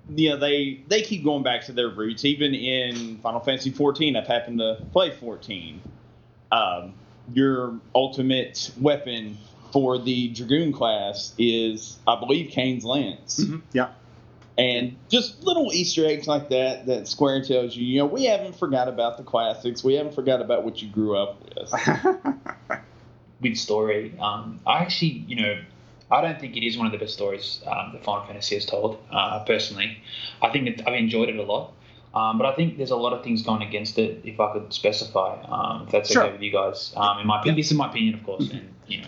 you know they they keep going back to their roots. Even in Final Fantasy 14, I've happened to play 14. Um, your ultimate weapon for the dragoon class is, I believe, Kain's lance. Mm-hmm. Yeah and just little Easter eggs like that that Square tells you, you know, we haven't forgot about the classics. We haven't forgot about what you grew up with. with story, um, I actually, you know, I don't think it is one of the best stories um, that Final Fantasy has told. Uh, personally, I think it, I've enjoyed it a lot. Um, but I think there's a lot of things going against it. If I could specify, um, if that's sure. okay with you guys, um, in my yeah. this is my opinion, of course, and you know,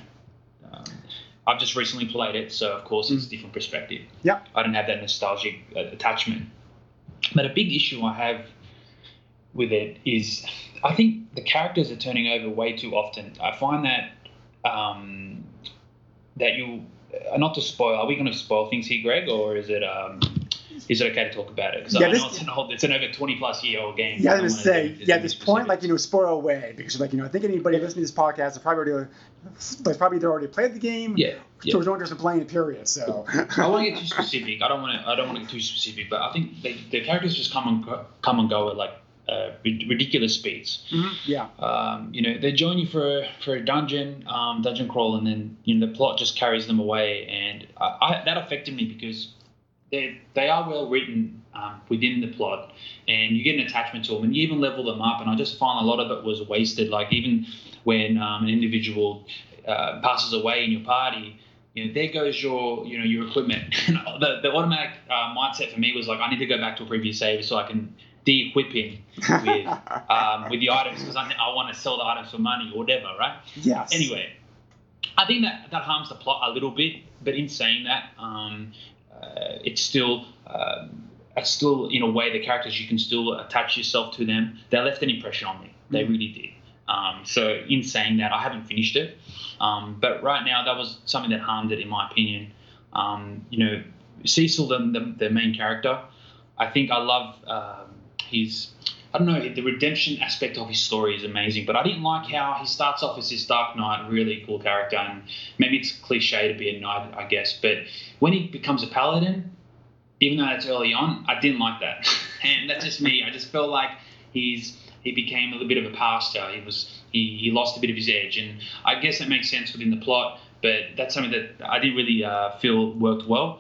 I've just recently played it, so of course it's a mm. different perspective. Yeah. I don't have that nostalgic uh, attachment. But a big issue I have with it is I think the characters are turning over way too often. I find that um, that you uh, not to spoil. Are we going to spoil things here, Greg, or is it um, is it okay to talk about it? Because yeah, I know it's an old, it's an over twenty plus year old game. Yeah, I was say, yeah, this point, like you know, spoil away because like you know, I think anybody listening to this podcast has probably already, like, probably they already played the game. Yeah. So there's no interest in playing it. Period. So I want to get too specific. I don't want to. I don't want to get too specific, but I think they, the characters just come and go, come and go at like uh, ridiculous speeds. Mm-hmm. Yeah. Um, you know, they join you for a, for a dungeon, um, dungeon crawl, and then you know the plot just carries them away, and I, I, that affected me because they they are well written um, within the plot, and you get an attachment to them, and you even level them up. And I just find a lot of it was wasted. Like even when um, an individual uh, passes away in your party, you know, there goes your you know your equipment. the the automatic uh, mindset for me was like, I need to go back to a previous save so I can de-equip him with um, with the items because I, I want to sell the items for money or whatever, right? Yes. Anyway, I think that that harms the plot a little bit. But in saying that, um, it's still um, it's still in a way the characters you can still attach yourself to them. They left an impression on me. They mm. really did. Um, so in saying that, I haven't finished it. Um, but right now, that was something that harmed it, in my opinion. Um, you know, Cecil, the, the, the, main character, I think I love um, his. I don't know, the redemption aspect of his story is amazing, but I didn't like how he starts off as this Dark Knight, really cool character, and maybe it's cliche to be a knight, I guess, but when he becomes a paladin, even though that's early on, I didn't like that, and that's just me. I just felt like he's he became a little bit of a pastor. He was he, he lost a bit of his edge, and I guess that makes sense within the plot. But that's something that I didn't really uh, feel worked well.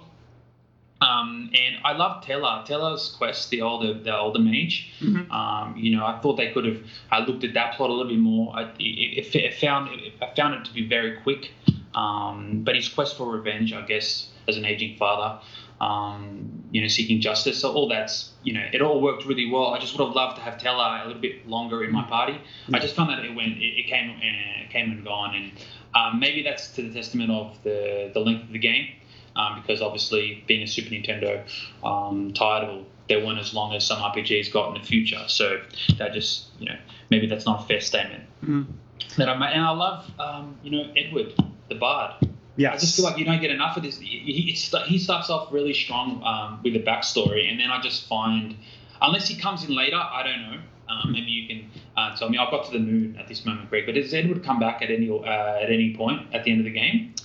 Um, and I love Tellah. Tellah's quest, the older the older mage. Mm-hmm. Um, you know, I thought they could have I looked at that plot a little bit more. I, it, it, found it, I found it to be very quick. Um, but his quest for revenge, I guess, as an aging father, um, you know, seeking justice. So all that's, you know, it all worked really well. I just would have loved to have Tellah a little bit longer in my party. I just found that it went, it, it came, uh, came and gone, and um, maybe that's to the testament of the the length of the game, um, because obviously being a Super Nintendo um, title, they weren't as long as some RPGs got in the future. So that just, you know, maybe that's not a fair statement. Mm-hmm. That I and I love, um, you know, Edward the Bard. Yeah, I just feel like you don't get enough of this. He, he starts off really strong um, with a backstory, and then I just find, unless he comes in later, I don't know. Um, maybe you can uh, tell me. I've got to the moon at this moment, Greg. But does Edward come back at any uh, at any point at the end of the game?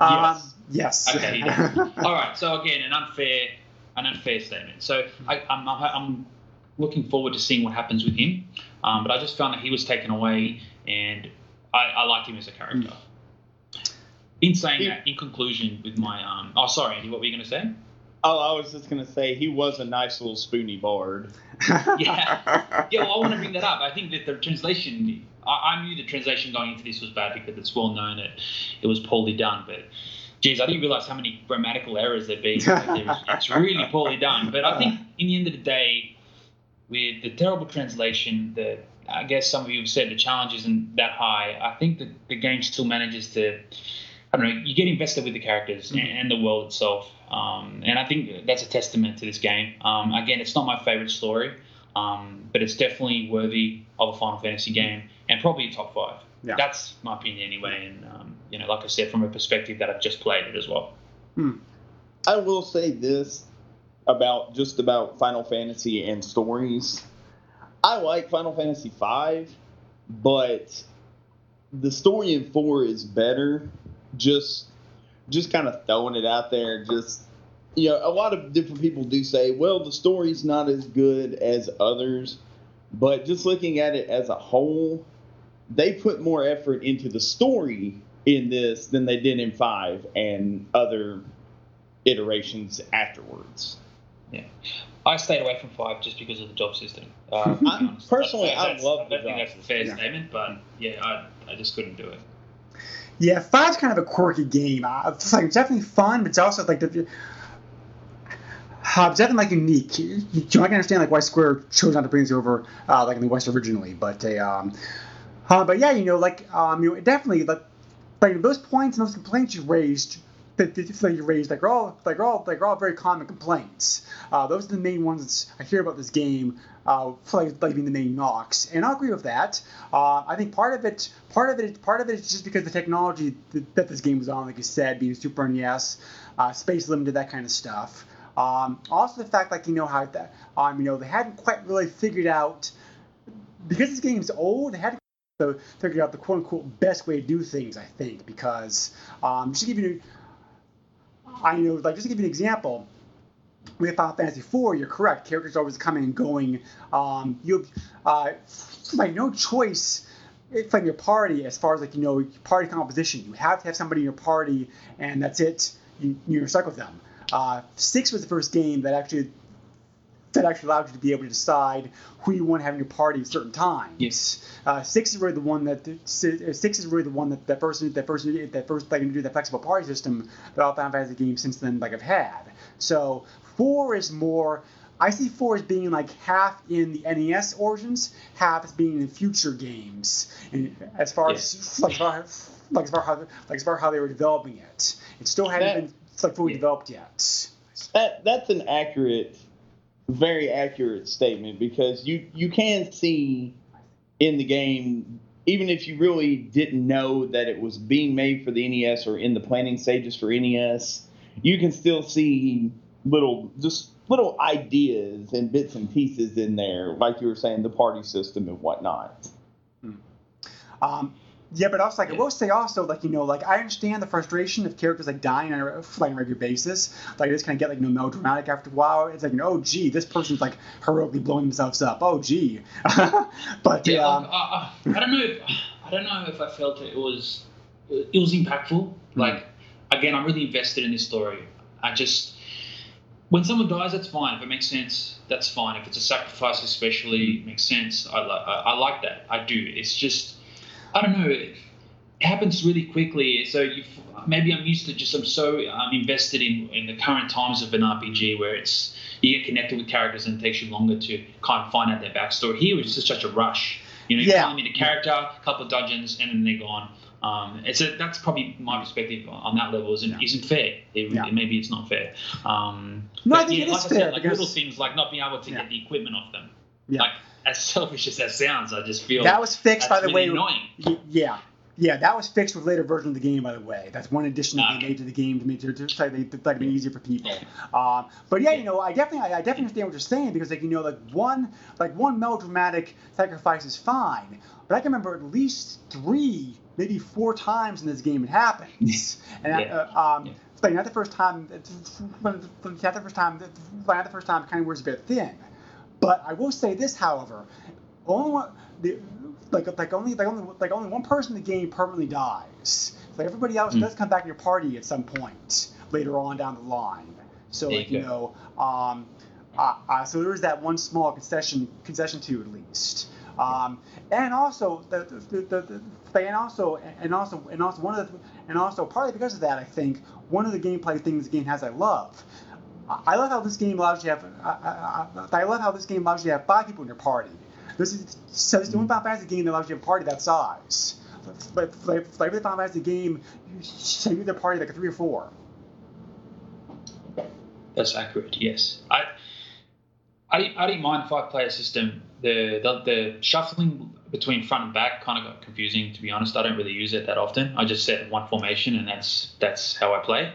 Um, yes. Yes. Okay. All right. So again, an unfair an unfair statement. So I, am I'm, I'm looking forward to seeing what happens with him. Um, but I just found that he was taken away, and I, I liked him as a character. Mm. In saying he, that, in conclusion, with my um, oh sorry, Andy, what were you going to say? Oh, I was just going to say he was a nice little spoony bard. yeah, yeah. Well, I want to bring that up. I think that the translation, I, I, knew the translation going into this was bad because it's well known that it was poorly done, but. Geez, I didn't realize how many grammatical errors there'd be. it's really poorly done. But I think, in the end of the day, with the terrible translation, the I guess some of you have said the challenge isn't that high. I think that the game still manages to I don't know, you get invested with the characters mm-hmm. and, the world itself. Um, and I think that's a testament to this game. Um, again, it's not my favorite story, um, but it's definitely worthy of a Final Fantasy game and probably a top five. Yeah. That's my opinion anyway. And, um, you know, like I said, from a perspective that I've just played it as well. Hmm. I will say this about just about Final Fantasy and stories. I like Final Fantasy V, but the story in 4 is better just just kind of throwing it out there. Just you know, a lot of different people do say, well, the story's not as good as others, but just looking at it as a whole, they put more effort into the story in this than they did in five and other iterations afterwards. Yeah. I stayed away from five just because of the job system. Uh, I, personally, I love. I don't think that's a fair yeah. statement, but yeah, I, I just couldn't do it. Yeah, five's kind of a quirky game. Uh, it's like it's definitely fun, but it's also like the, uh, it's definitely like unique. You, you, I can understand like why Square chose not to bring this over uh, like in the West originally, but uh, um, uh, but yeah, you know, like um, you know, definitely like like those points and those complaints you raised that, that you raised like are all like are all like are all very common complaints. Uh, those are the main ones I hear about this game uh, like, like being the main knocks, and I'll agree with that. Uh, I think part of it, part of it, part of it is just because the technology that, that this game was on, like you said, being Super NES, uh, space limited, that kind of stuff. Um, also, the fact, like you know how that, um, you know, they hadn't quite really figured out because this game's old. They hadn't so figured out the quote unquote best way to do things. I think because um, just to give you, I know, like just to give you an example with Final Fantasy IV, you're correct. Characters are always coming and going. Um, you uh, like no choice from your party as far as like you know party composition. You have to have somebody in your party, and that's it. You, you're stuck with them. Uh, six was the first game that actually that actually allowed you to be able to decide who you want to have in your party at certain times. Yes. Uh, six is really the one that six is really the one that that person that person that first like to do that flexible party system that all Final Fantasy games since then like have had. So Four is more. I see four as being like half in the NES origins, half as being in future games. And as far as like, as far, like as far how like as far how they were developing it, it still hadn't that, been like fully yeah. developed yet. That that's an accurate, very accurate statement because you you can see in the game even if you really didn't know that it was being made for the NES or in the planning stages for NES, you can still see little just little ideas and bits and pieces in there, like you were saying, the party system and whatnot. Um, yeah, but also like I will say also like you know like I understand the frustration of characters like dying on a, on regular basis. Like I just kind of get like you know melodramatic after a while. It's like oh gee, this person's like heroically blowing themselves up. Oh gee, but Yeah, um, like, I, I, I don't know. If, I don't know if I felt it was it was impactful. Like again, I'm really invested in this story. I just when someone dies, that's fine. If it makes sense, that's fine. If it's a sacrifice, especially, it makes sense. I like I, I like that. I do. It's just I don't know. It happens really quickly. So you maybe I'm used to just I'm so I'm invested in in the current times of an RPG where it's you get connected with characters and it takes you longer to kind of find out their backstory. Here it's just such a rush. You know, you're Yeah. telling me the character, a couple of dungeons, and then they're gone. Um, it's a, that's probably my perspective on that level. Isn't isn't fair? It, Yeah. maybe it's not fair. Um, No, I think yeah, it is like I fair said, like because- little things like not being able to Yeah. get the equipment off them. Yeah. Like as selfish as that sounds, I just feel that was fixed by the way. annoying. Yeah. Yeah, that was fixed with later version of the game, by the way. That's one addition that Okay. they made to the game to make it to try to make it like, easier for people. Um, but yeah, you know, I definitely, I, I definitely understand what you're saying because, like, you know, like one, like one melodramatic sacrifice is fine, but I can remember at least three, maybe four times in this game it happens, and Yeah. uh, um, Yeah. like not the first time, not the first time, not the first time, it kind of wears a bit thin. But I will say this, however, only one, the, like like only like only like only one person in the game permanently dies. Like everybody else Hmm. does come back in your party at some point later on down the line. So There like you you know, um, uh, uh, so there is that one small concession concession to you at least. Um, and also the, the, the, the and also and also and also one of the and also partly because of that I think one of the gameplay things the game has I love. I love how this game allows you to have. I, I, I love how this game allows you to have five people in your party. This is so it's the only Final Fantasy game that allows you to have a party that size. Like, like, like every Final Fantasy game, you say you have a party like a three or four. That's accurate. Yes, I, I, didn't- I didn't mind the five-player system. The, the the shuffling between front and back kind of got confusing. To be honest, I don't really use it that often. I just set one formation, and that's that's how I play.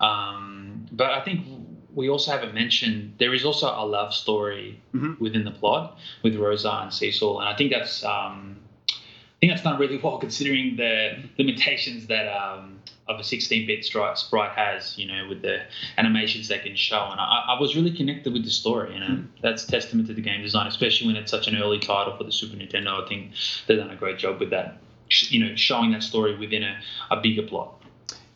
Um, but I think we also haven't mentioned there is also a love story Mhm. within the plot with Rosa and Cecil, and I think that's um, I think that's done really well considering the limitations that um, of a 16-bit stri- sprite has, you know, with the animations they can show. And I, I was really connected with the story, you know. That's testament to the game design, especially when it's such an early title for the Super Nintendo. I think they've done a great job with that, you know, showing that story within a, a bigger plot.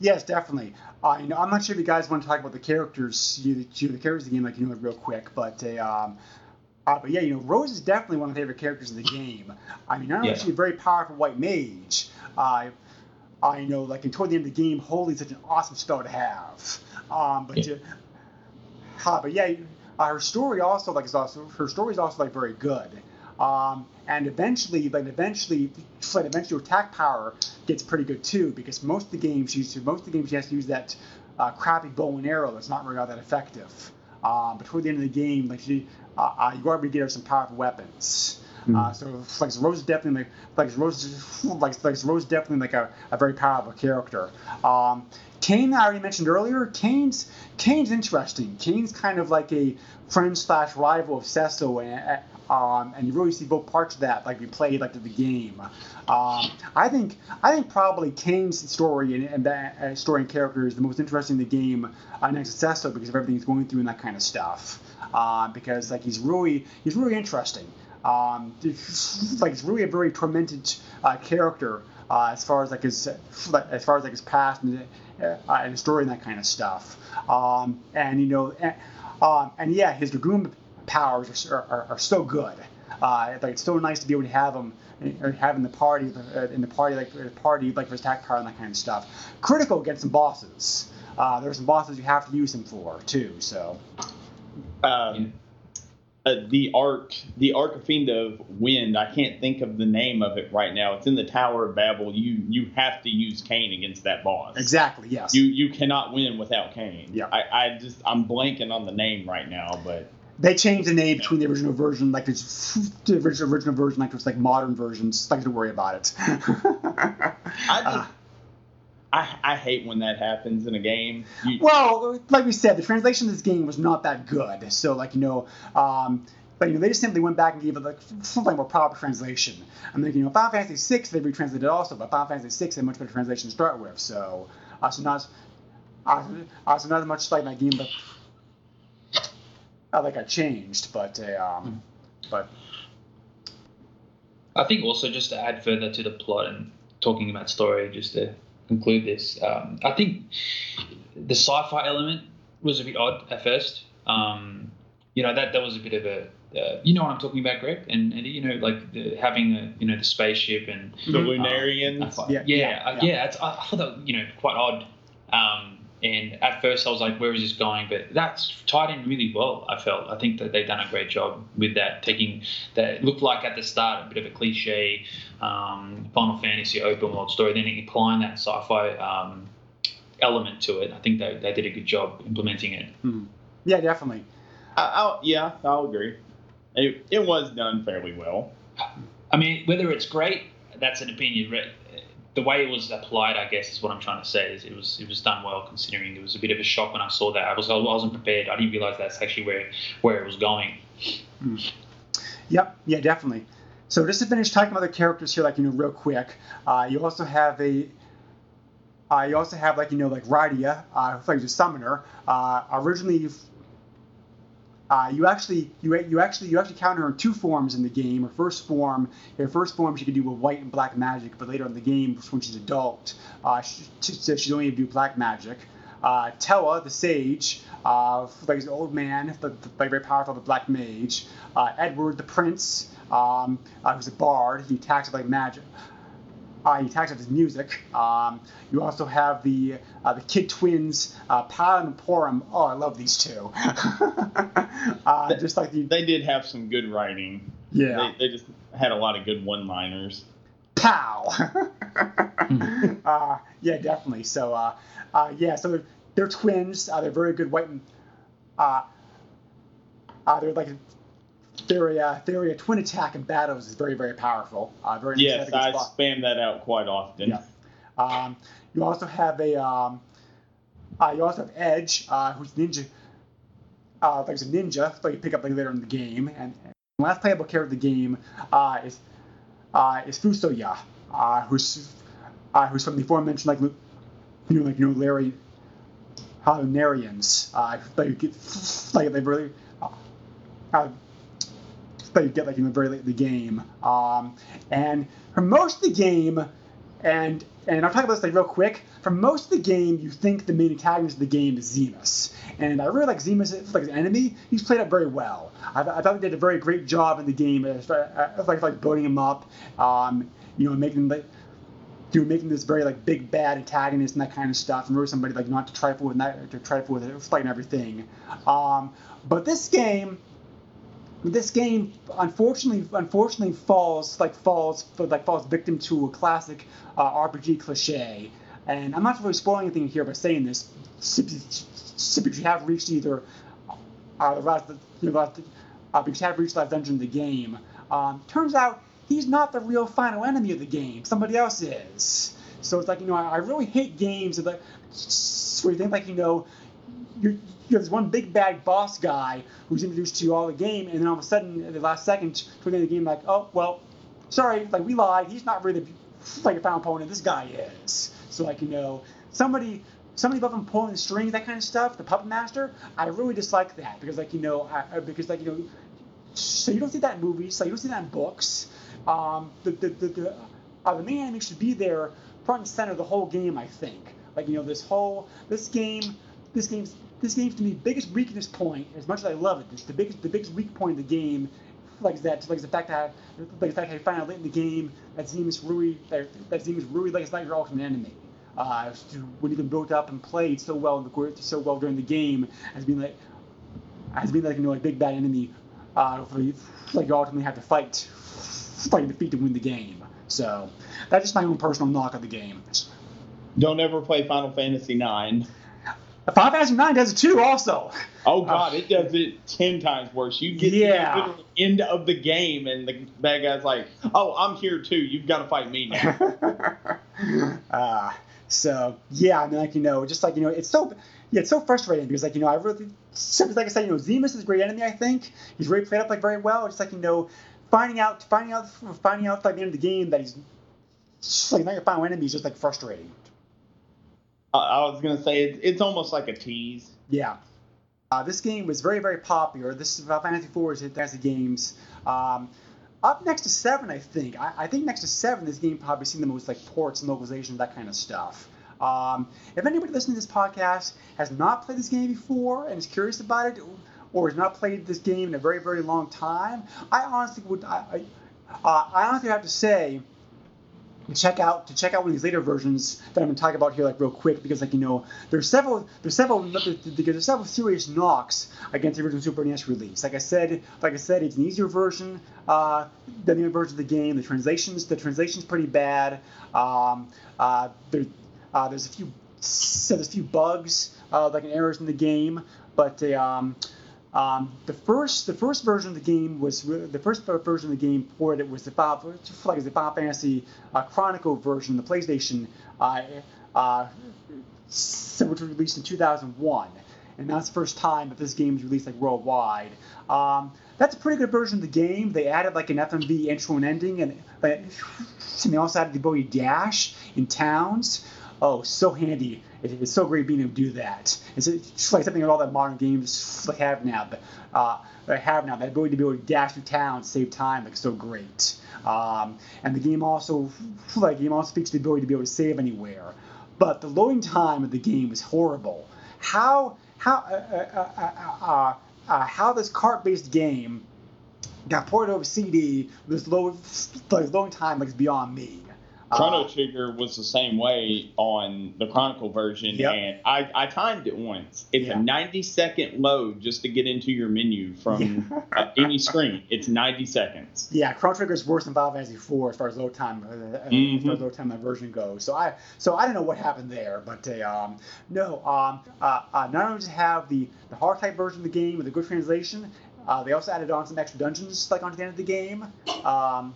Yes, definitely. Uh, you know, I'm not sure if you guys want to talk about the characters, you, you the characters of the game, like you know, real quick. But uh, um, uh, but yeah, you know, Rose is definitely one of my favorite characters in the game. I mean, not only is Yeah. she a very powerful white mage, uh, I know, like, and toward the end of the game, holy, such an awesome spell to have. Um, but Yeah. but yeah, uh, her story also like is also her story is also like very good. Um, and eventually, like eventually, like eventually, attack power gets pretty good too because most of the games she uses, most of the games she has to use that uh, crappy bow and arrow that's not really all that effective. Um, but toward the end of the game, like she, uh, uh, you are able to get her some powerful weapons. Uh, so like Rose is definitely like like Rose like like Rose is definitely like a, a very powerful character. Um, Kain I already mentioned earlier. Kain's Kain's interesting. Kain's kind of like a friend slash rival of Cecil, and um, and you really see both parts of that like we played like the game. Um, I think I think probably Kain's story and, and that uh, story and character is the most interesting in the game uh, next to Cecil because of everything he's going through and that kind of stuff. Uh, because like he's really he's really interesting. Um, like he's really a very tormented uh, character uh, as far as like his as far as like his past and, uh, and his story and that kind of stuff. Um, and you know, and, um, and yeah, his dragoon powers are, are, are so good. Uh, like it's so nice to be able to have them or have the party uh, in the party like the party like for attack power and that kind of stuff. Critical against some bosses. Uh, there's some bosses you have to use them for too. So Um, uh, the arc, the Archfiend of Wind. I can't think of the name of it right now. It's in the Tower of Babil. You you have to use Kain against that boss. exactly, yes. You you cannot win without Kain. Yeah. I, I just I'm blanking on the name right now, but they changed the name between the original version, like it's the original, original version, like it's like modern versions. Like to worry about it. I Uh, just, I, I hate when that happens in a game. You, Well, like we said, the translation of this game was not that good. So, like you know, um, but you know, they just simply went back and gave it like something more proper translation. I'm thinking, you know, Final Fantasy VI they retranslated also, but Final Fantasy VI had much better translation to start with. So, uh, so not, uh, uh, so not as much like that game, but uh, like I changed, but uh, um, but I think also just to add further to the plot and talking about story, just to conclude this, um, I think the sci-fi element was a bit odd at first. Um, you know that that was a bit of a uh, you know what I'm talking about, Greg, and, and you know like the, having a you know the spaceship and the Mhm. Lunarians. I thought- Yeah, yeah, yeah, yeah, yeah. yeah, it's, I I thought that you know quite odd. And at first I was like, where is this going? But that's tied in really well. I felt. I think that they've done a great job with that, taking that looked like at the start a bit of a cliche um, Final Fantasy open world story, then applying that sci-fi um, element to it. I think they, they did a good job implementing it. yeah, definitely. I, I'll, yeah, I'll agree. It, it was done fairly well. I mean, whether it's great, that's an opinion. The way it was applied, I guess, is what I'm trying to say. Is it was it was done well, considering it was a bit of a shock when I saw that. I was I wasn't prepared. I didn't realize that's actually where where it was going. Yep, yeah, definitely. So just to finish talking about the characters here, like you know, real quick, uh, you also have a, uh, you also have like you know like Rydia, uh, who's like a summoner. Uh, originally, uh, you actually you you actually you actually counter her in two forms in the game. Her first form, her first form she can do with white and black magic, but later in the game, when she's adult, uh, she, she- she's only able to do black magic. Uh, Tellah, the sage, uh, like an old man, but very powerful, the black mage. Uh, Edward, the prince, um, uh, who's a bard. He attacks with like magic. Uh, he attacks with his music. Um, you also have the uh, the kid twins, uh, Palom and Porom. Oh, I love these two. uh, just like the They did have some good writing. yeah, They, they just had a lot of good one-liners. pow. uh, yeah, definitely. So uh, uh, yeah, so they're, they're twins. Uh, they're very good white. and- Uh, uh, they're like their uh, their uh, twin attack in battles is very very powerful. Uh, very Yes, I spot. spam that out quite often. Yeah. Um, you also have a um, uh, you also have Edge, uh, who's ninja. Uh, like a ninja, like you pick up like later in the game, and, and the last playable character of the game uh, is uh, is Fusoya, uh, who's uh, who's from the aforementioned like you know like you know Larry Halunarians. Uh, like you get like they really. Uh, that you get like in the very late in the game. Um, and for most of the game, and and I'll talk about this like real quick. For most of the game, you think the main antagonist of the game is Zemus, and I really like Zemus like an enemy. He's played up very well. I, I thought they did a very great job in the game, as, like like building him up, um, you know, making like you know, making this very like big bad antagonist and that kind of stuff, and really somebody like not to trifle with that, to trifle with it, fight and everything. Um, but this game, this game unfortunately unfortunately falls like falls like falls victim to a classic uh, RPG cliche. And I'm not really spoiling anything here by saying this, because you have reached either uh, last, you know, last, uh, because you have reached last dungeon of the game. Um, turns out he's not the real final enemy of the game. Somebody else is. So it's like you know I, I really hate games that where you think like you know you have this one big bad boss guy who's introduced to you all the game, and then all of a sudden, at the last second, toward the end of the game, like, oh well, sorry, like we lied. He's not really like a final opponent. This guy is. So like you know, somebody somebody above him pulling the strings, that kind of stuff. The puppet master, I really dislike that because like you know, I- because like you know, so you don't see that in movies, so you don't see that in books. Um, the the the, the, uh, the main enemy should be there front and center the whole game. I think. Like you know, this whole this game, this game's this game's to me the biggest weakness point. As much as I love it, it's the biggest the biggest weak point of the game. Like that, like the fact that like the fact that I find out late in the game that Zemus Rui that, that Zemus really like it's not your ultimate enemy. Uh, when you've been built up and played so well in the so well during the game as being like as being like you know like big bad enemy, uh, like you ultimately have to fight, fight and defeat to win the game. So that's just my own personal knock of the game. Don't ever play Final Fantasy IX. Final Fantasy Nine does it too, also. Oh god, it does it ten times worse. You get Yeah. to the end of the game, and the bad guy's like, "Oh, I'm here too. You've got to fight me now." uh, so yeah, I mean, like you know, just like you know, it's so yeah, it's so frustrating because like you know, I really, like I said, you know, Zemus is a great enemy. I think he's really played up like very well. It's like you know, finding out, finding out, finding out by the end of the game that he's just, like not your final enemy is just like frustrating. I, was gonna say it's, it's almost like a tease. Yeah. Uh, this game was very, very popular. This is Final Fantasy IV is fantasy games. Um, up next to seven, I think. I, I think next to seven, this game probably seen the most like ports and localizations, that kind of stuff. Um, if anybody listening to this podcast has not played this game before and is curious about it, or has not played this game in a very, very long time, I honestly would. I, I, uh, I honestly have to say check out to check out one of these later versions that I'm going to talk about here like real quick because like you know there's several there's several because there's several serious knocks against the original Super NES release. Like I said, like I said, it's an easier version uh, than the other version of the game. The translations the translation's pretty bad. Um, uh, there, uh, there's a few so there's a few bugs uh, like errors in the game, but um, um, the first the first version of the game was the first version of the game ported was the Final, like the Final Fantasy uh, Chronicle version, the PlayStation, uh, uh, which was released in 2001, and that's the first time that this game was released like worldwide. Um, that's a pretty good version of the game. They added like an FMV intro and ending, and, and they also added the ability dash in towns. Oh, so handy! It, it's so great being able to do that. It's just like something that all that modern games have now. But uh, they have now that ability to be able to dash through town, save time, like so great. Um, and the game also, like, game also features the ability to be able to save anywhere. But the loading time of the game is horrible. How how uh, uh, uh, uh, uh, how this cart-based game got ported over CD with this low like, loading time like is beyond me. Chrono Uh, Trigger was the same way on the Chronicle version, Yep. and I, I timed it once. It's Yeah. a 90 second load just to get into your menu from uh, any screen. It's 90 seconds. Yeah, Chrono Trigger is worse than Final Fantasy IV as far as load time, uh, as Mhm. far as load time that version goes. So I, so I don't know what happened there, but uh, um, no. Um, uh, uh, not only it have the the hard type version of the game with a good translation, uh, they also added on some extra dungeons like onto the end of the game, um,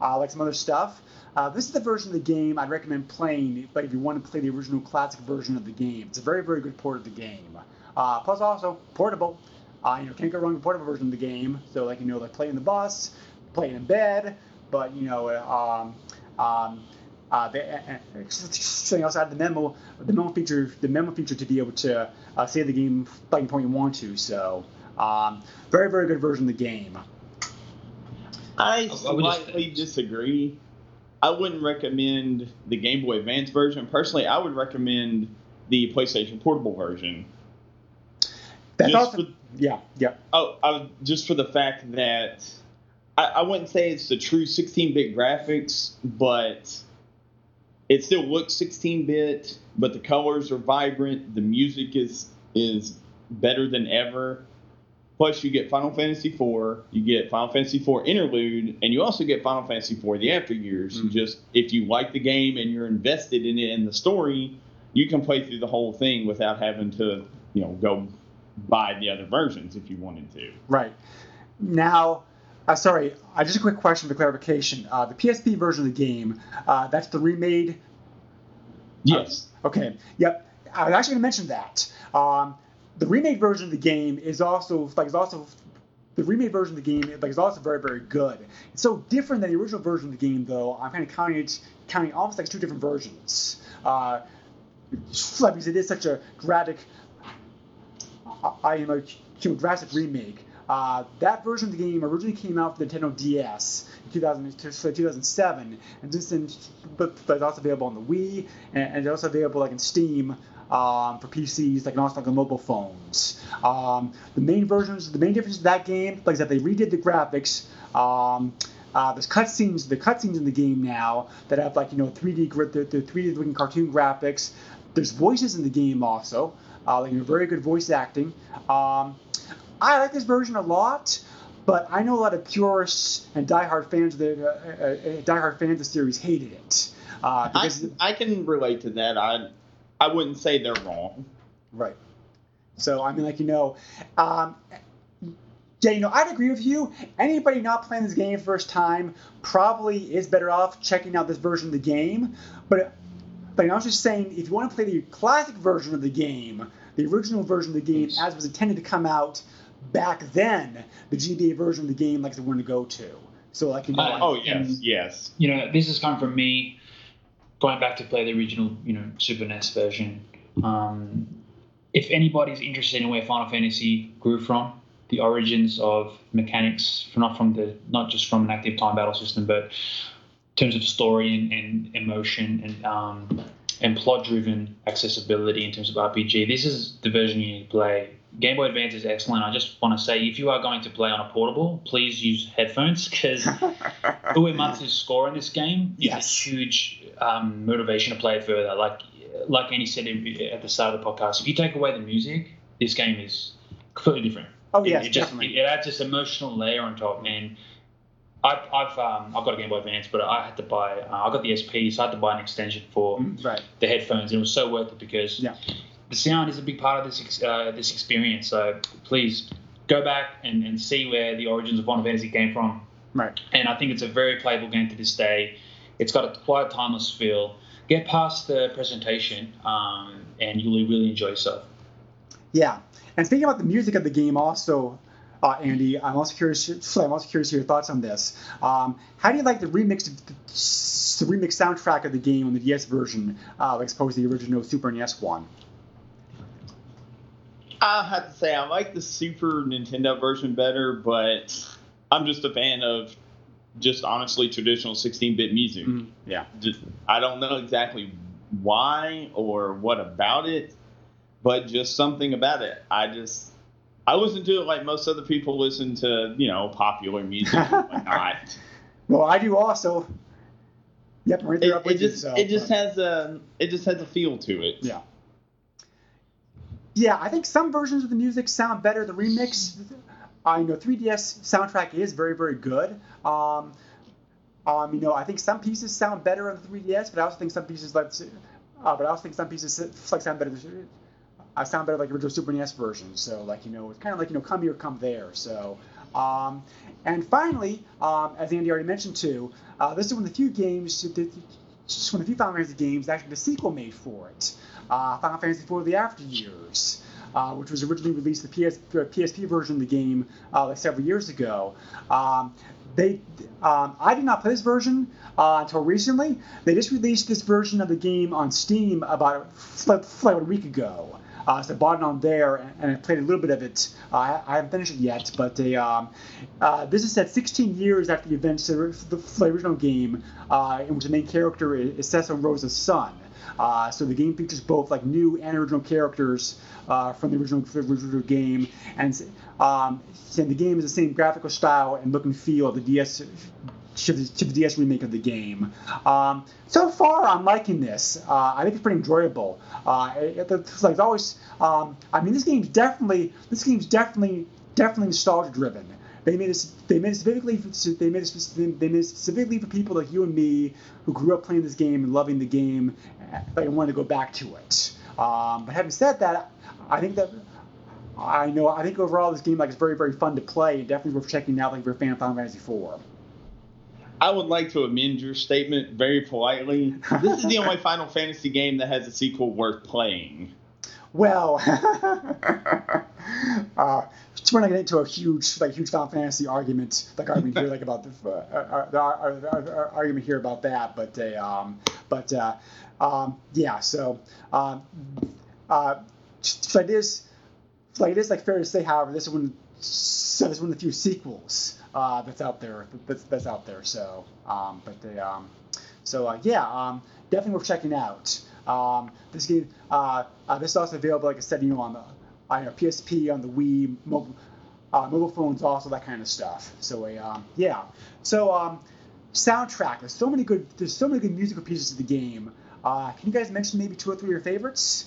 uh, like some other stuff. Uh, this is the version of the game I'd recommend playing, but if you want to play the original classic version of the game, it's a very very good port of the game. Uh, plus also portable. Uh, you know, can't go wrong with portable version of the game. So like you know, like playing in the bus, playing in bed, but you know, uh, um, um, uh, they, uh, uh, they also had the memo, the memo feature, the memo feature to be able to uh, save the game by any point you want to. So um, very very good version of the game. I I would just- slightly disagree. I wouldn't recommend the Game Boy Advance version. Personally, I would recommend the PlayStation Portable version. That's Just also for- yeah yeah Oh, I just for the fact that I, I wouldn't say it's the true 16-bit graphics, but it still looks 16-bit. But the colors are vibrant. The music is is better than ever. Plus, you get Final Fantasy IV, you get Final Fantasy IV Interlude, and you also get Final Fantasy IV The After Years. Mhm. Just if you like the game and you're invested in it and the story, you can play through the whole thing without having to, you know, go buy the other versions if you wanted to. Right. Now, uh, sorry, uh, just a quick question for clarification. Uh, the PSP version of the game, uh, that's the remade. Yes. Okay. Yep. I was actually going to mention that. Um, the remade version of the game is also like is also the remade version of the game like is also very very good. It's so different than the original version of the game though. I'm kind of counting it counting almost like two different versions. Uh, like, because it is such a dramatic I am a drastic remake. Uh, that version of the game originally came out for the Nintendo DS in 2000, 2007, and since then, but, but it's also available on the Wii, and, and it's also available like in Steam um, for PCs, like and also like on mobile phones. Um, the main versions, the main difference of that game, like I said, they redid the graphics. Um, uh, there's cutscenes, the cutscenes in the game now that have like you know 3D, the, the 3D looking cartoon graphics. There's voices in the game also, uh, like you know, very good voice acting. Um, I like this version a lot, but I know a lot of purists and diehard fans of the uh, uh, uh, diehard fans of the series hated it. Uh, I, because I can relate to that. I I wouldn't say they're wrong. Right. So I mean, like you know, um, yeah, you know, I'd agree with you. Anybody not playing this game first time probably is better off checking out this version of the game. But, but I was just saying, if you want to play the classic version of the game, the original version of the game, as was intended to come out back then, the GBA version of the game, like the one to go to. So, like you know, Uh, Oh like- yes, yes. you know, this has come from me going back to play the original, you know, Super NES version. Um, if anybody's interested in where Final Fantasy grew from, the origins of mechanics, not from the not just from an active time battle system, but in terms of story and, and emotion and um, and plot-driven accessibility in terms of RPG, this is the version you need to play. Game Boy Advance is excellent. I just want to say, if you are going to play on a portable, please use headphones because Uematsu's score in this game is Yes. a huge um, motivation to play it further. Like like Andy said at the start of the podcast, if you take away the music, this game is completely different. Oh, It- it, just definitely. it, adds this emotional layer on top, man. I've I've um, I've got a Game Boy Advance, but I had to buy uh, I got the SP, so I had to buy an extension for Mm, right. the headphones, and it was so worth it because Yeah. The sound is a big part of this uh, this experience. So please go back and, and see where the origins of Final Fantasy came from Right. and I think it's a very playable game to this day. It's got a quite timeless feel. Get past the presentation, um, and you'll really enjoy yourself. Yeah, and speaking about the music of the game, also, uh, Andy, I'm also curious. So I'm also curious to hear your thoughts on this. Um, how do you like the remix, the remix soundtrack of the game on the DS version, uh, like opposed to the original Super NES one? I have to say I like the Super Nintendo version better, but I'm just a fan of just honestly traditional 16-bit music. Mm, yeah. Just, I don't know exactly why or what about it, but just something about it. I just I listen to it like most other people listen to you know popular music and whatnot. Well, I do also. Yep, right there it, up it with you, just so, it just has a it just has a feel to it. Yeah. Yeah, I think some versions of the music sound better. The remix, I know 3DS soundtrack is very, very good. Um, um, you know, I think some pieces sound better on the 3DS, but I also think some pieces like, uh, but I also think some pieces like sound better. I sound better like original Super NES version. So like you know, it's kind of like you know, come here, come there. So. Um, and finally, um, as Andy already mentioned too, uh, this is one of the few games, that- just one of the few Final Fantasy games, actually the sequel made for it, uh, Final Fantasy IV: The After Years, uh, which was originally released the PS, PSP version of the game uh, like several years ago. Um, they, um, I did not play this version uh, until recently. They just released this version of the game on Steam about like a week ago. Uh, so I bought it on there and, and I played a little bit of it. Uh, I, haven't finished it yet, but they, um, uh, this is set 16 years after the events of the, original game, uh, in which the main character is, is Cecil Rosa's son. Uh, so the game features both like new and original characters uh, from the original, original game, and um, and the game is the same graphical style and look and feel of the DS to the, DS remake of the game. Um, so far, I'm liking this. Uh, I think it's pretty enjoyable. Uh, it, it's like always. Um, I mean, this game's definitely this game's definitely definitely nostalgia driven. They made it. They made it specifically. They made it. They made it specifically for people like you and me who grew up playing this game and loving the game, like wanted to go back to it. Um, but having said that, I think that I know. I think overall this game like is very very fun to play. and Definitely worth checking out. Like if you're a fan of Final Fantasy IV. I would like to amend your statement very politely. This is the only Final Fantasy game that has a sequel worth playing. Well, uh, we're not getting into a huge, like, huge Final Fantasy argument, like argument here, like about the, uh, uh, the ar- ar- argument here about that. But, uh, um, but, uh, um, yeah. So, um, uh, so it is, like, it is like fair to say, however, this is one, so this is one of the few sequels uh, that's out there. That's, that's out there. So, um, but they, um, so uh, yeah, um, definitely worth checking out. Um, this game, uh, uh, this is also available, like I said, you know, on the on your PSP, on the Wii, mobile, uh, mobile phones, also that kind of stuff. So, uh, um, yeah. So, um, soundtrack. There's so many good. There's so many good musical pieces of the game. Uh, can you guys mention maybe two or three of your favorites?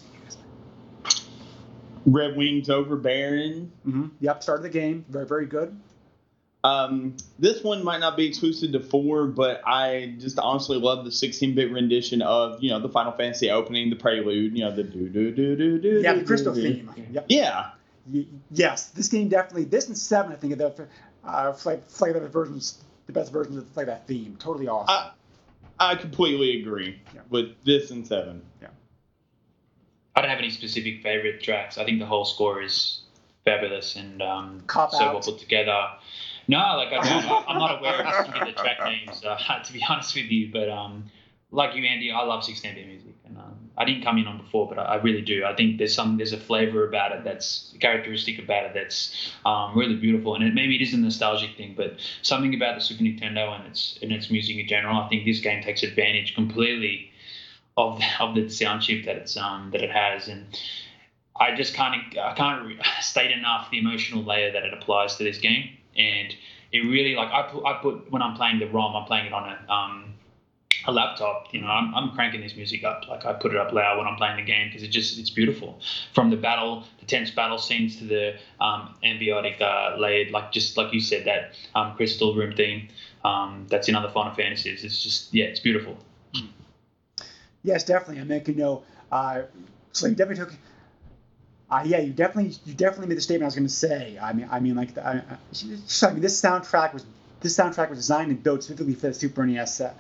Red Wings over Baron. Mm-hmm. Yep. Start of the game. Very, very good. Um, this one might not be exclusive to four, but I just honestly love the 16-bit rendition of you know the Final Fantasy opening, the prelude, you know the do do do do do. Yeah, the crystal theme. Yep. Yeah, Y- yes, this game definitely. This and seven, I think, are the uh, flight flight of the versions, the best versions of like that theme. Totally awesome. I I completely agree Yeah. with this and seven. Yeah. I don't have any specific favorite tracks. I think the whole score is fabulous and um, so out. well put together. No, like I don't, I'm not aware of the track names, uh, to be honest with you. But um, like you, Andy, I love 16-bit music, and um, I didn't come in on before, but I, I really do. I think there's some there's a flavor about it that's characteristic about it that's um, really beautiful, and it, maybe it is a nostalgic thing, but something about the Super Nintendo and its and its music in general, I think this game takes advantage completely of of the sound chip that it's um that it has, and I just can't I can't state enough the emotional layer that it applies to this game, and it really like I put I put when I'm playing the ROM, I'm playing it on a um a laptop. You know, I'm, I'm cranking this music up like I put it up loud when I'm playing the game because it just it's beautiful. From the battle, the tense battle scenes to the um, ambiotic uh, layered, like just like you said, that um, crystal room theme um, that's in other Final Fantasies. It's just yeah, it's beautiful. Yes, definitely. I mean, you know, uh, so you definitely took. Uh, yeah, you definitely, you definitely made the statement I was going to say. I mean, I mean, like, the, I, I, mean, this soundtrack was, this soundtrack was designed and built specifically for the Super NES uh,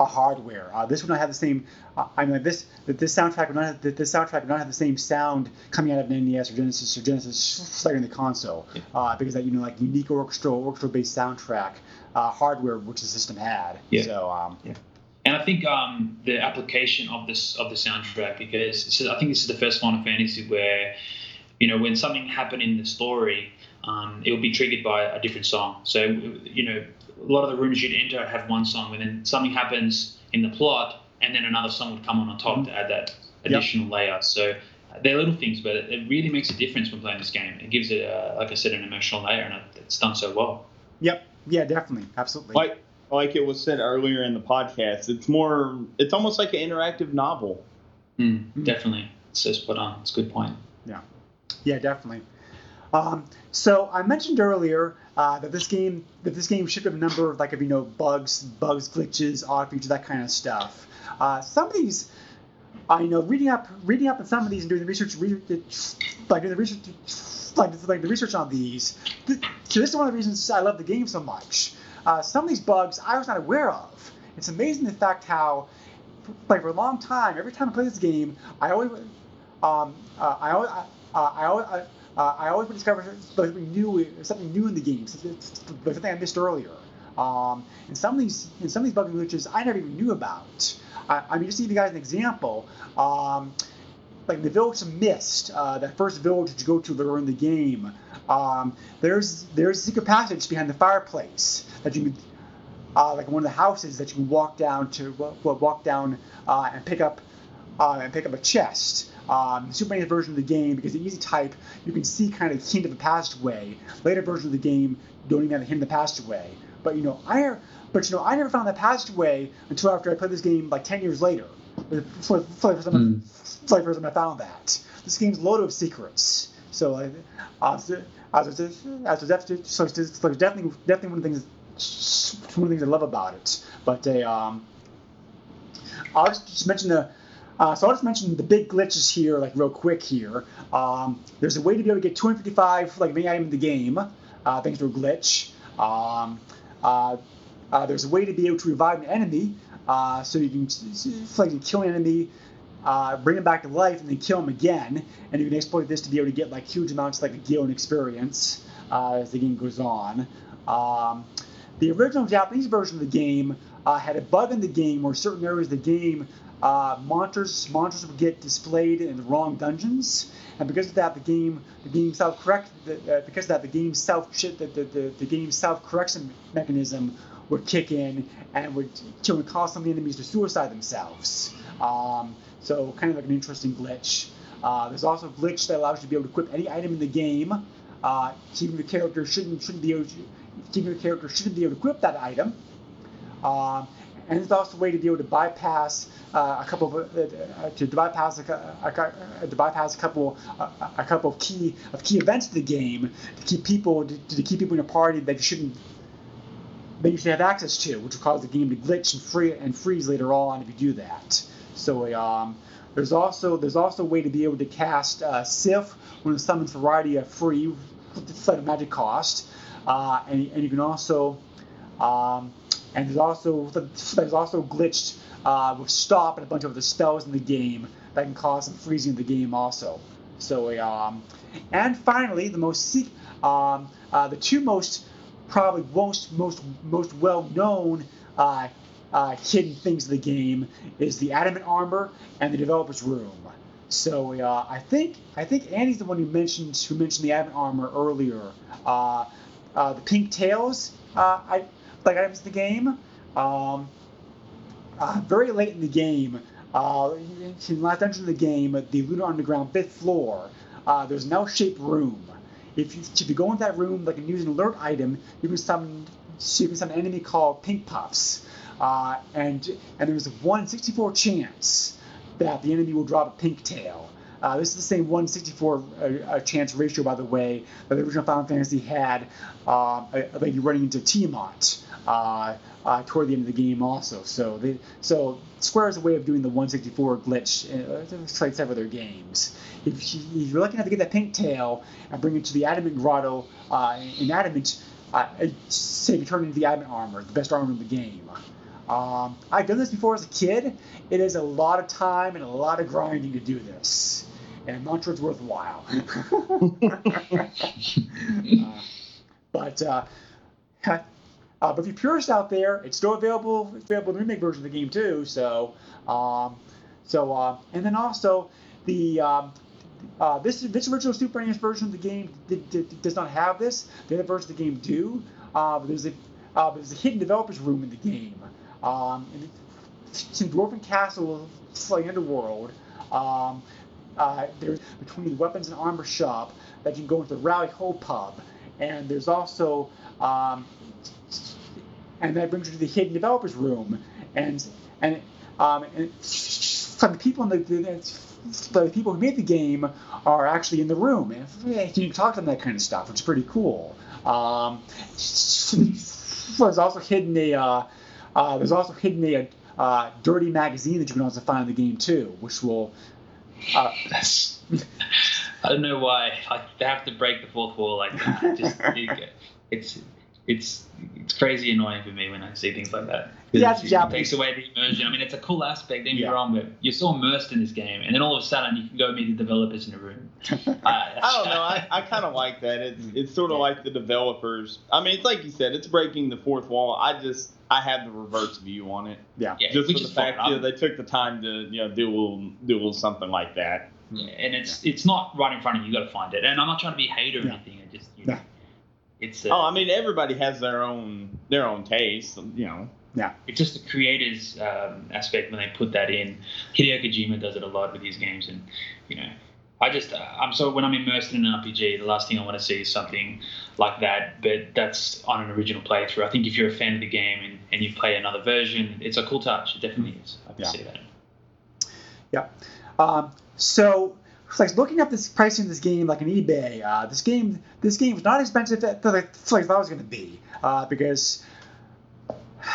uh, hardware. Uh, this would not have the same. Uh, I mean, this, that this soundtrack would not, have, this soundtrack would not have the same sound coming out of an NES or Genesis or Genesis in the console, uh, because that you know, like unique orchestral, orchestral-based soundtrack uh, hardware which the system had. Yeah. So, um, And I think um, the application of this of the soundtrack because this is, I think this is the first Final Fantasy where you know when something happened in the story, um, it will be triggered by a different song. So you know a lot of the rooms you'd enter have one song, and then something happens in the plot, and then another song would come on on top to add that additional layer. So they're little things, but it really makes a difference when playing this game. It gives it, uh, like I said, an emotional layer, and it's done so well. yep, yeah, definitely, absolutely. Like like it was said earlier in the podcast, it's more it's almost like an interactive novel. Mm, Definitely, it's so spot on. It's a good point. Yeah, Yeah, definitely. Um, so I mentioned earlier uh, that this game that this game shipped a number of like of you know bugs, bugs, glitches, odd features, that kind of stuff. Uh, some of these, I know reading up reading up on some of these and doing the research, re- like doing the research, like, like the research on these. Th- so this is one of the reasons I love the game so much. Uh, some of these bugs I was not aware of. It's amazing the fact how, like for a long time, every time I play this game, I always, um, uh, I always, uh, I always, uh, uh, I always would discover something new, something new in the game, something I missed earlier. Um, and some of these, and some of these and glitches I never even knew about. I, I mean, just to give you guys an example, um, like the village of Mist, uh, that first village that you go to later in the game. Um, there's there's a secret passage behind the fireplace that you, uh, like one of the houses that you can walk down to, wa- walk down uh, and pick up, uh, and pick up a chest. Um, Super NES version of the game, because the easy type, you can see kind of hint of a passageway. Later version of the game, don't even have a hint of the passageway. But you know, I, but you know, I never found that passageway until after I played this game like 10 years later. For, for, for, the first time, for the first time I found that. This game's loaded with secrets. So, uh, so, so, so, definitely, it's definitely, definitely one of the things, one of the things I love about it. But uh, um, I'll just, just mention the. Uh, so I'll just mention the big glitches here, like real quick here. Um, there's a way to be able to get 255 like main item in the game, uh, thanks to a glitch. Um, uh, uh, there's a way to be able to revive an enemy, uh, so you can like kill an enemy, uh, bring him back to life, and then kill him again. And you can exploit this to be able to get like huge amounts like gil and experience uh, as the game goes on. Um, the original Japanese version of the game uh, had a bug in the game where certain areas of the game uh, monsters monsters would get displayed in the wrong dungeons, and because of that, the game the game self correct uh, because of that the game self the, the, the, the game self correction mechanism would kick in and some of the enemies to suicide themselves. Um, so kind of like an interesting glitch. Uh, there's also a glitch that allows you to be able to equip any item in the game. Uh, even the character shouldn't shouldn't be able to, even the character shouldn't be able to equip that item. Um, and there's also a way to be able to bypass uh, a couple of uh, uh, to bypass a, a, to bypass a couple a, couple of key of key events of the game to keep people to, to keep people in a party that you shouldn't that you should have access to, which will cause the game to glitch and free and freeze later on if you do that. So um, there's also there's also a way to be able to cast uh, Sif when it summons variety of free at a magic cost, uh, and, and you can also um, and there's also there's also glitched uh, with stop and a bunch of other spells in the game that can cause some freezing of the game also. So um, and finally the most um, uh, the two most probably most most most well known uh, uh, hidden things of the game is the adamant armor and the developer's room. So uh, I think I think Andy's the one who mentioned who mentioned the adamant armor earlier. Uh, uh, the pink tails, uh, I like items in the game. Um, very late in the game, in the last dungeon of the game, the Lunar Underground fifth floor, there's an L-shaped room. If you, if you go into that room, like and use an alert item, you can summon you can summon an enemy called Pink Puffs, uh, and and there's a 164 chance that the enemy will drop a pink tail. Uh, this is the same 164 uh, uh, chance ratio, by the way, that the original Final Fantasy had, uh, like you're running into Tiamat uh, uh, toward the end of the game, also. So, they, so Square has a way of doing the 164 glitch, uh, like several other games. If you're lucky enough to get that pink tail and bring it to the Adamant Grotto in Adamant, say you turn into the Adamant armor, the best armor in the game. Um, I've done this before as a kid. It is a lot of time and a lot of grinding to do this, and I'm not sure it's worthwhile. uh, but uh, uh, but if you're purist out there, it's still available. It's available in the remake version of the game too. So um, so uh, and then also the um, uh, this this original Super NES version of the game did, did, does not have this. The other versions of the game do. Uh, but there's a uh, there's a hidden developers room in the game. Um, it's in Dwarven Castle, Slay Underworld. Um, uh, there's between the weapons and armor shop that you can go into the Rally Ho pub, and there's also um, and that brings you to the hidden developers room, and and um, and some people in the, the, the people who made the game are actually in the room, and you can talk to them that kind of stuff, which is pretty cool. Um, there's also hidden a uh, uh, there's also hidden a uh, dirty magazine that you can also find in the game too, which will. Uh, I don't know why like, they have to break the fourth wall like that. Just, it's it's it's crazy annoying for me when I see things like that. Yeah, it, it takes away the immersion. I mean, it's a cool aspect. Don't get yeah. me wrong, but you're so immersed in this game, and then all of a sudden you can go meet the developers in a room. I, I don't know. I, I kind of like that. It's it's sort of yeah. like the developers. I mean, it's like you said, it's breaking the fourth wall. I just I have the reverse view on it. Yeah. yeah just for the fact that you know, they took the time to you know do a little, do a little something like that. Yeah, and it's it's not right in front of you. You got to find it. And I'm not trying to be a hater or anything. I just you know, it's. Uh, oh, I mean, everybody has their own their own taste. You know. Yeah. It's just the creators um, aspect when they put that in. Hideo Kojima does it a lot with his games, and you know, I just uh, I'm so when I'm immersed in an RPG, the last thing I want to see is something like that. But that's on an original playthrough. I think if you're a fan of the game and, and you play another version, it's a cool touch. It definitely is. I can yeah. see that. Yeah. Um, so like looking up this pricing of this game like on eBay, uh, this game this game is not expensive as I thought it was going to be uh, because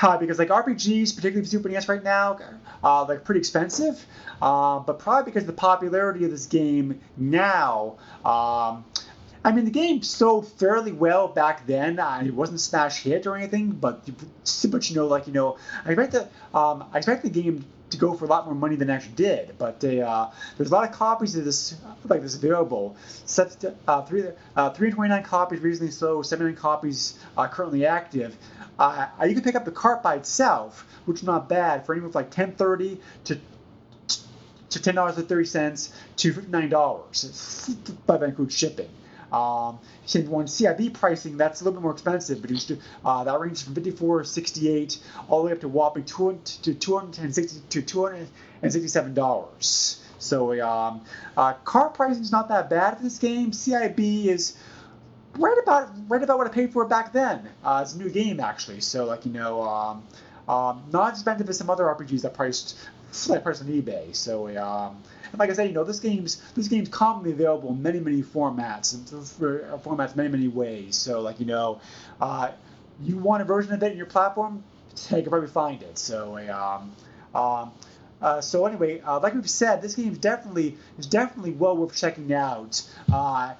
uh, because like RPGs, particularly for Super NES right now, uh, they're pretty expensive. Uh, but probably because of the popularity of this game now, um, I mean the game sold fairly well back then. Uh, it wasn't a smash hit or anything, but but you know like you know I expect the um, I expect the game to go for a lot more money than it actually did. But they, uh, there's a lot of copies of this like this available. Set, uh, three, uh, 329 copies recently sold, 79 copies uh, currently active. Uh, you can pick up the cart by itself, which is not bad for anyone with like 1030 to to ten dollars and thirty cents to nine dollars, by that includes shipping. Um, one CIB pricing that's a little bit more expensive, but was, uh, that ranges from 54 68 all the way up to whopping 200 to 260 to 267 dollars. So um, uh, car pricing is not that bad for this game. CIB is right about right about what I paid for it back then. Uh, it's a new game actually, so like you know, um, Um, not as expensive as some other RPGs that priced like priced on eBay. So um, and like I said, you know, this game's this game's commonly available in many many formats and formats many many ways. So like you know, uh, you want a version of it in your platform, you can probably find it. So um, um, uh, so anyway, uh, like we've said, this game is definitely is definitely well worth checking out. Uh,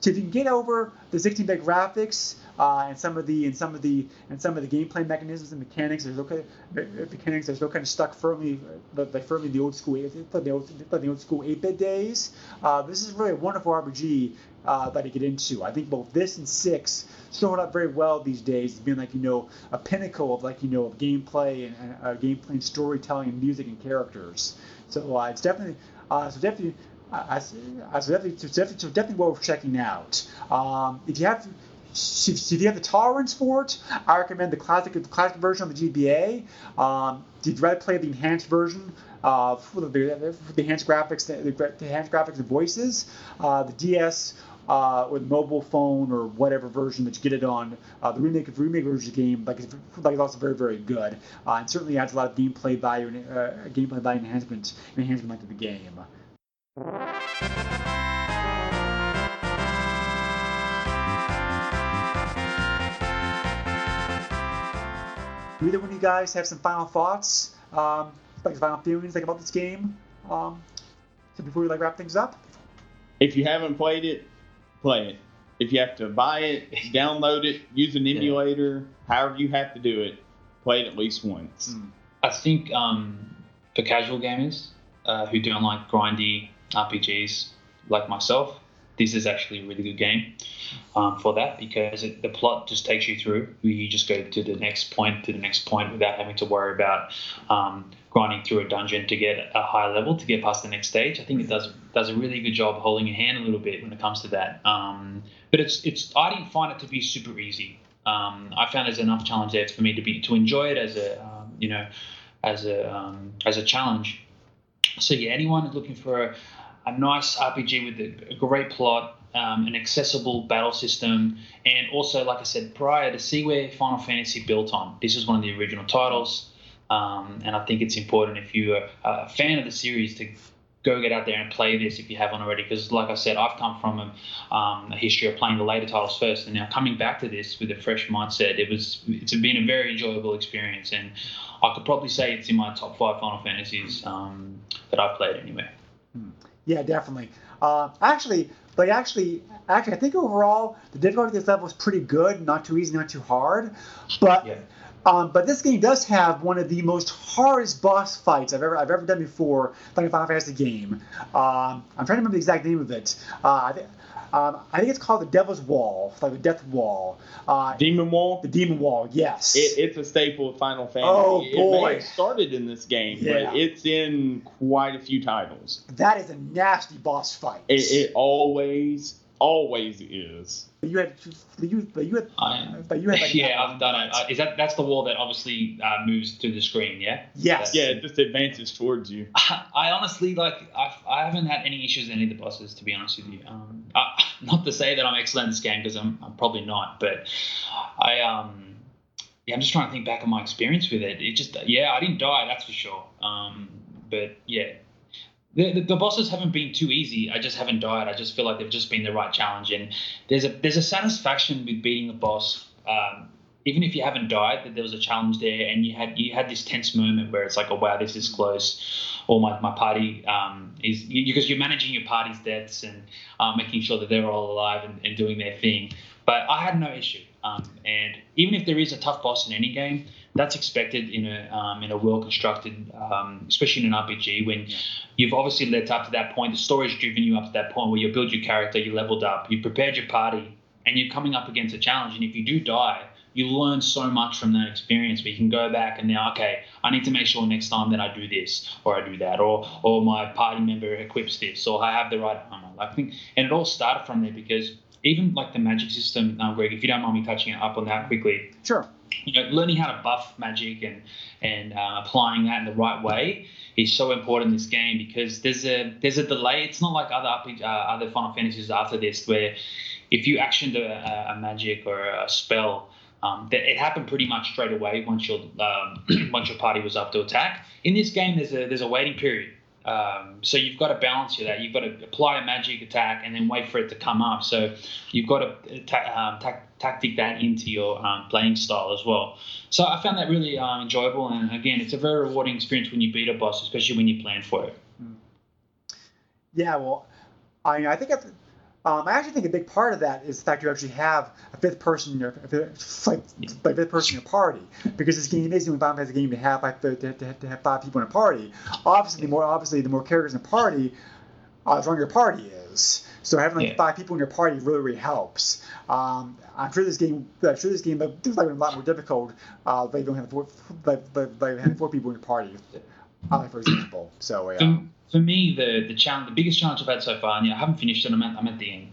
so if you can get over the 16-bit graphics uh, and some of the and some of the and some of the gameplay mechanisms and mechanics, kind of, mechanics. There's no kind of stuck firmly like firmly the old school the old, the old school 8-bit days. Uh, this is really a wonderful RPG uh, that to get into. I think both this and six showing up very well these days, being like you know a pinnacle of like you know of gameplay and uh, gameplay and storytelling and music and characters. So uh, it's definitely uh, so definitely. Uh, so definitely, so definitely, so definitely worth checking out. Um, if you have, if you have the tolerance for it, I recommend the classic, the classic version of the GBA. Um, you'd rather play the enhanced version, uh, for the, the, the enhanced graphics, the, the, enhanced graphics and voices, uh, the DS uh, with mobile phone or whatever version that you get it on. Uh, the remake of remake version of the game like is, like is also very very good uh, and certainly adds a lot of gameplay value and uh, gameplay value enhancement enhancement to the game. Either one of you guys have some final thoughts, um, like final feelings like about this game? Um, so before we like wrap things up. If you haven't played it, play it. If you have to buy it, download it, use an emulator, yeah. however you have to do it, play it at least once. Hmm. I think um, for casual gamers uh, who don't like grindy RPGs like myself, this is actually a really good game um, for that because it, the plot just takes you through. You just go to the next point to the next point without having to worry about um, grinding through a dungeon to get a higher level to get past the next stage. I think it does does a really good job holding your hand a little bit when it comes to that. Um, but it's it's I didn't find it to be super easy. Um, I found there's enough challenge there for me to be to enjoy it as a um, you know as a um, as a challenge. So yeah, anyone looking for a, a nice RPG with a, great plot, um, an accessible battle system, and also, like I said prior, to see where Final Fantasy built on. This is one of the original titles, um, and I think it's important if you're a fan of the series to go get out there and play this if you haven't already. Because, like I said, I've come from a, um, a, history of playing the later titles first, and now coming back to this with a fresh mindset, it was it's been a very enjoyable experience, and I could probably say it's in my top five Final Fantasies um, that I've played anyway. Yeah, definitely. Uh, actually, but actually, actually, I think overall the difficulty of this level is pretty good. Not too easy, not too hard. But yeah. um, but this game does have one of the most hardest boss fights I've ever I've ever done before, like a Final Fantasy game. Um, I'm trying to remember the exact name of it. Uh, um, I think it's called the Devil's Wall, like the Death Wall. Uh, Demon Wall. The Demon Wall, yes. It, it's a staple of Final Fantasy. Oh boy! It started in this game, yeah. but it's in quite a few titles. That is a nasty boss fight. It, it always always is. But you had, but you, but you had, I, but you had. Like yeah, I've done it. Uh, is that that's the wall that obviously uh, moves to the screen? Yeah. Yes. yeah, it just advances towards you. I, I honestly like. I've, I haven't had any issues with any of the bosses, to be honest with you. Um, uh, not to say that I'm excellent in this game because I'm, I'm probably not, but I um. Yeah, I'm just trying to think back on my experience with it. It just, yeah, I didn't die, that's for sure. Um, but yeah, the, the, the, bosses haven't been too easy. I just haven't died. I just feel like they've just been the right challenge. And there's a there's a satisfaction with beating a boss, um, even if you haven't died. That there was a challenge there, and you had you had this tense moment where it's like, oh wow, this is close. Or my, my party um, is because you're managing your party's deaths and uh, making sure that they're all alive and, and doing their thing. But I had no issue. Um, and even if there is a tough boss in any game, that's expected in a um, in a well constructed, um, especially in an RPG when you've obviously led up to that point. The story's driven you up to that point where you build your character, you leveled up, you prepared your party, and you're coming up against a challenge. And if you do die, you learn so much from that experience where you can go back and now, okay, I need to make sure next time that I do this or I do that, or or my party member equips this, or I have the right armor. I think, and it all started from there because even like the magic system, uh, Greg, if you don't mind me touching up on that quickly. Sure you know, learning how to buff magic and and uh, applying that in the right way is so important in this game because there's a there's a delay. It's not like other uh, other Final Fantasies after this where if you actioned a, a magic or a spell, Um, that it happened pretty much straight away once your um, once your party was up to attack. In this game, there's a there's a waiting period. Um, so you've got to balance that. You've got to apply a magic attack and then wait for it to come up. So you've got to ta- um, ta- tactic that into your um, playing style as well. So I found that really um, enjoyable. And again, it's a very rewarding experience when you beat a boss, especially when you plan for it. Yeah, well, I I think if, um, I actually think a big part of that is the fact you actually have a fifth person in your a like, like fifth person in your party because this game is only Final Fantasy game to have like to, to, to have five people in a party. Obviously, the more obviously the more characters in a party, uh, the stronger your party is. So having like Yeah. five people in your party really really helps. Um, I'm sure this game, I'm sure this game, like, this is like a lot more difficult. Uh, they don't have four, like, like, having four people in your party, uh, for example. So yeah. For, for me, the the challenge, the biggest challenge I've had so far, and yeah, I haven't finished it. I'm at, I'm at the end.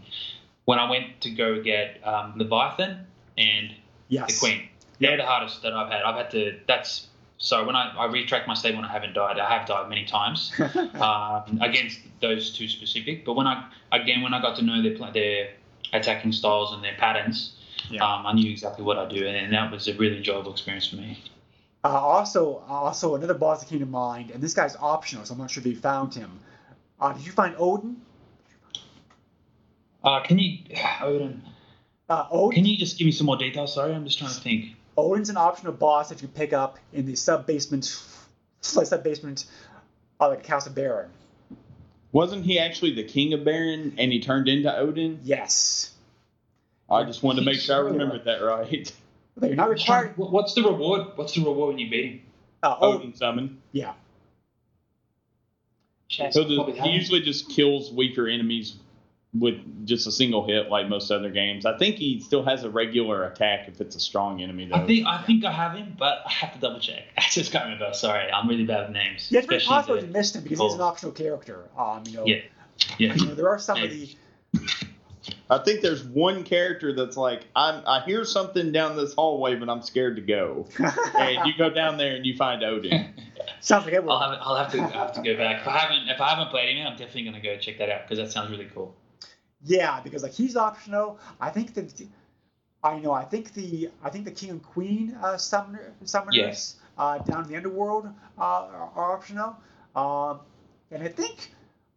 When I went to go get um, Leviathan and yes. the Queen, they're the hardest that I've had. I've had to. That's so when I, I retrack my statement, when I haven't died, I have died many times um, against those two specific. But when I again when I got to know their their attacking styles and their patterns, Yeah. um, I knew exactly what I do, and, and that was a really enjoyable experience for me. Uh, also, also another boss that came to mind, and this guy's optional, so I'm not sure if you found him. Uh, did you find Odin? Uh, can you, Odin? Uh, Odin. Can you just give me some more details? Sorry, I'm just trying to think. Odin's an optional boss that you pick up in the sub basement, like sub basement, uh, like Castle Baron. Wasn't he actually the king of Baron and he turned into Odin? Yes. I just wanted to make sure I remembered that right. But you're not required. What's the reward? What's the reward when you beat him? Uh, Odin. Odin summon. Yeah. Jeez, So I probably the, he usually just kills weaker enemies with just a single hit, like most other games. I think he still has a regular attack if it's a strong enemy, though. I think I think I have him, but I have to double check. I just can't remember. Sorry, I'm really bad with names. Yeah, it's very possible you missed him because he's an Oh. optional character. Um, you know, Yeah. Yeah. you know, there are some of the I think there's one character that's like, I'm, I hear something down this hallway, but I'm scared to go. and you go down there and you find Odin. sounds like I'll have, I'll have to I'll have to go back. If I haven't if I haven't played him yet, I'm definitely gonna go check that out because that sounds really cool. Yeah, because like he's optional. I think that I know. I think the I think the king and queen uh, summoner, summoners uh, down in the underworld uh, are, are optional. Um, and I think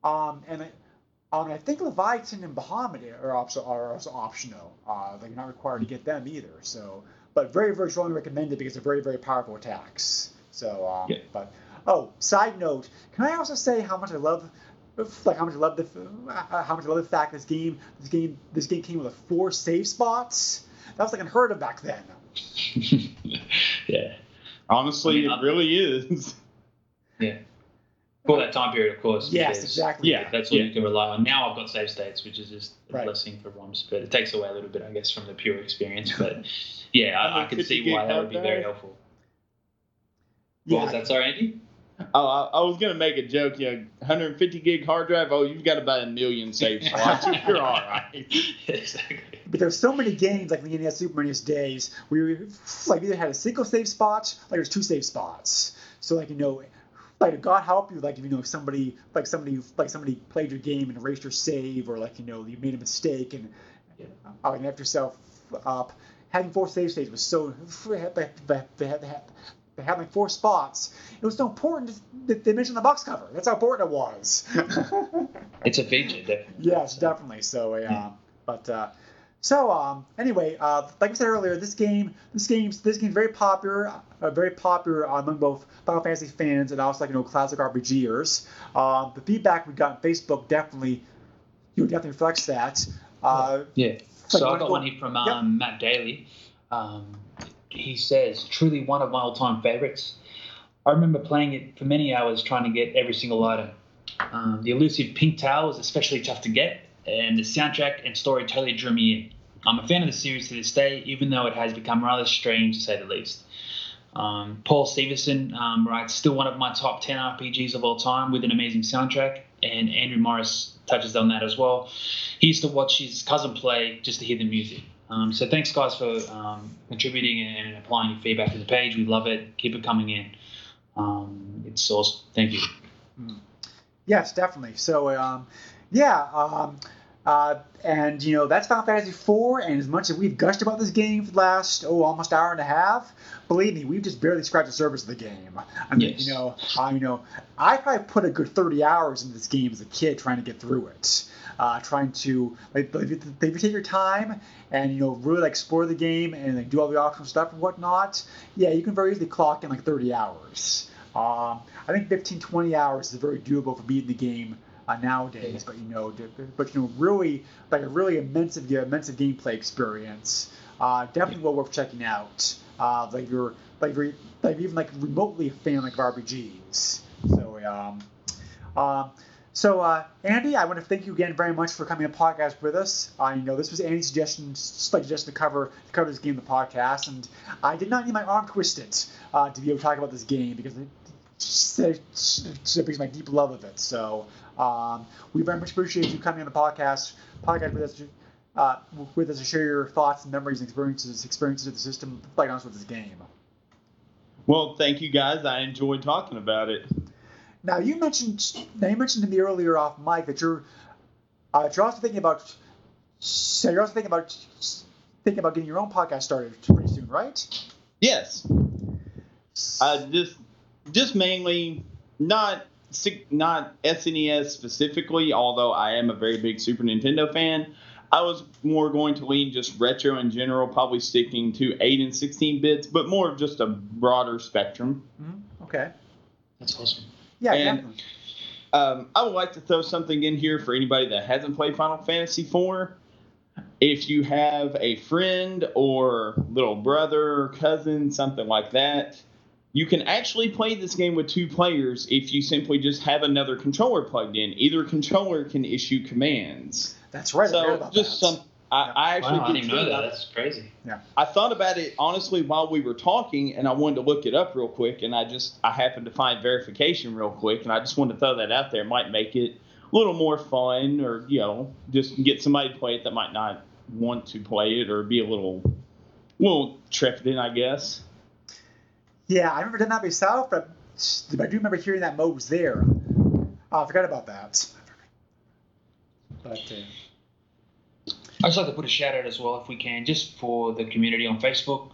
um, and I, um, I think Leviathan and Bahamut are also are also optional. Uh, like you're not required to get them either. So, but very very strongly recommended because they're very very powerful attacks. So, um, Yeah. but oh, side note, can I also say how much I love like how much I love the uh, how much I love the fact this game this game this game came with four save spots. That was like unheard of back then. yeah. Honestly, I mean, it really is. Yeah. For that time period, of course. Yes, exactly. Yeah. That's all Yeah. you can rely on. Now I've got save states, which is just a Right. blessing for ROMs, but it takes away a little bit, I guess, from the pure experience. But yeah, I, I could see why that would be hard very drive? helpful. What Yeah, was that? Sorry, Andy? Oh, I, I was gonna make a joke. You know, 150 gig hard drive. Oh, you've got about a million save slots. You're all right. exactly. but there's so many games like in the NES Super NES days where you like either had a single save spot, like there's two save spots. So like you know, like God help you, like if you know if somebody like somebody like somebody played your game and erased your save, or like you know you made a mistake and uh, and left yourself up. Having four save states was so they, had, they, had, they had like four spots. It was so important that they mentioned the box cover. That's how important it was. It's a feature, definitely. Yes, definitely. So, uh, but uh, so um, anyway, uh, like I said earlier, this game, this game's this game's very popular, uh, very popular among both Final Fantasy fans and also like you know classic RPGers. Um, the feedback we got on Facebook definitely, you know, definitely reflects that. Uh, Yeah. So So you I got go- one here from um, Matt Daly. Um, he says, truly one of my all-time favorites. I remember playing it for many hours trying to get every single item. Um, the elusive pink towel was especially tough to get, and the soundtrack and story totally drew me in. I'm a fan of the series to this day, even though it has become rather strange to say the least. Um, Paul Stevenson um, writes, still one of my top 10 RPGs of all time with an amazing soundtrack, and Andrew Morris touches on that as well. He used to watch his cousin play just to hear the music. Um, so thanks, guys, for um, contributing and, applying your feedback to the page. We love it. Keep it coming in. Um, it's awesome. Thank you. Yes, definitely. So, um, yeah, Uh, and you know that's Final Fantasy IV, and as much as we've gushed about this game for the last oh almost hour and a half, believe me, we've just barely scratched the surface of the game. I mean, Yes. you know, I you know, I probably put a good 30 hours into this game as a kid trying to get through it, uh, trying to like if you, if you take your time and you know really like explore the game and like, do all the optional stuff and whatnot, yeah, you can very easily clock in like 30 hours. Um, I think 15, 20 hours is very doable for beating the game uh, nowadays. But you know, but you know, really like a really immense, immense gameplay experience. Uh, definitely well worth checking out. Uh, like you're like you're like even like remotely a fan like of RPGs. So um, um, so uh, Andy, I want to thank you again very much for coming the podcast with us. I know this was Andy's suggestion, like suggestion to cover to cover this game in the podcast, and I did not need my arm twisted uh, to be able to talk about this game because it just brings my deep love of it. So um, we very much appreciate you coming on the podcast podcast with us. Uh, with us to share your thoughts and memories and experiences experiences of the system, like honest with this game. Well, thank you guys. I enjoyed talking about it. Now you mentioned now you mentioned to me earlier off mic that you're uh, you're also thinking about so you're also thinking about thinking about getting your own podcast started pretty soon, right? Yes. Uh, just just mainly not not SNES specifically, although I am a very big Super Nintendo fan. I was more going to lean just retro in general, probably sticking to 8 and 16 bits, but more of just a broader spectrum. Mm-hmm. Okay. That's awesome. Yeah, And- definitely. Um, I would like to throw something in here for anybody that hasn't played Final Fantasy IV. If you have a friend or little brother cousin, something like that, you can actually play this game with two players if you simply just have another controller plugged in. Either controller can issue commands. That's right. I so about just that. some. I, I actually Wow, I did didn't know that. That's crazy. Yeah. I thought about it honestly while we were talking, and I wanted to look it up real quick, and I just I happened to find verification real quick, and I just wanted to throw that out there. It might make it a little more fun, or you know, just get somebody to play it that might not want to play it, or be a little, little trepidant, I guess. Yeah, I remember done that myself, but I do remember hearing that Mo was there. Oh, I forgot about that. But uh, I'd just like to put a shout out as well, if we can, just for the community on Facebook.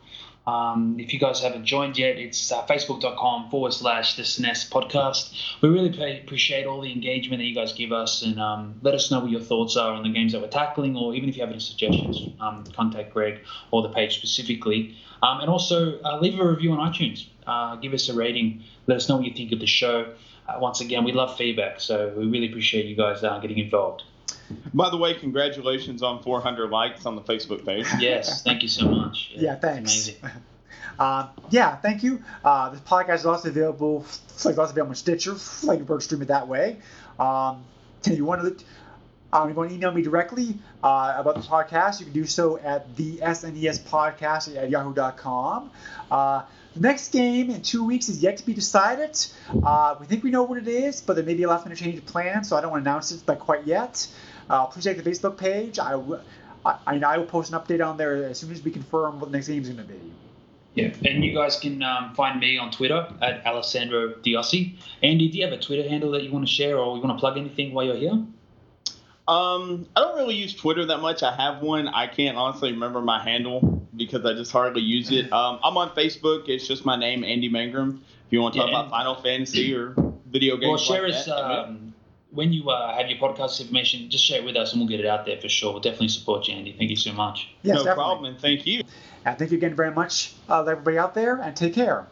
Um, if you guys haven't joined yet, it's uh, facebook.com forward slash the SNES podcast. We really pay, appreciate all the engagement that you guys give us and um, let us know what your thoughts are on the games that we're tackling, or even if you have any suggestions, um, contact Greg or the page specifically. Um, and also uh, leave a review on iTunes. Uh, give us a rating. Let us know what you think of the show. Uh, once again, we love feedback, so we really appreciate you guys uh, getting involved. By the way, congratulations on 400 likes on the Facebook page. Yes, thank you so much. yeah, it's thanks. Amazing. Uh, yeah, thank you. Uh, this podcast is also available, like also available on Stitcher, like you can stream it that way. Um, if you want to, um, if you want to email me directly uh, about the podcast, you can do so at the SNES podcast at yahoo.com. Uh, the next game in two weeks is yet to be decided. Uh, we think we know what it is, but there may be a last minute change of plan, so I don't want to announce it like quite yet. Uh, please check the Facebook page. I, will- I, I I will post an update on there as soon as we confirm what the next game is going to be. Yeah, and you guys can um, find me on Twitter at Alessandro Diossi. Andy, do you have a Twitter handle that you want to share, or you want to plug anything while you're here? Um, I don't really use Twitter that much. I have one. I can't honestly remember my handle because I just hardly use it. Um, I'm on Facebook. It's just my name, Andy Mangrum. If you want to talk Yeah, about Final Fantasy or video games, Well, share like us that, um, when you uh, have your podcast information. Just share it with us, and we'll get it out there for sure. We'll definitely support you, Andy. Thank you so much. Yes, no definitely. problem, and thank you. And thank you again very much, uh, everybody out there, and take care.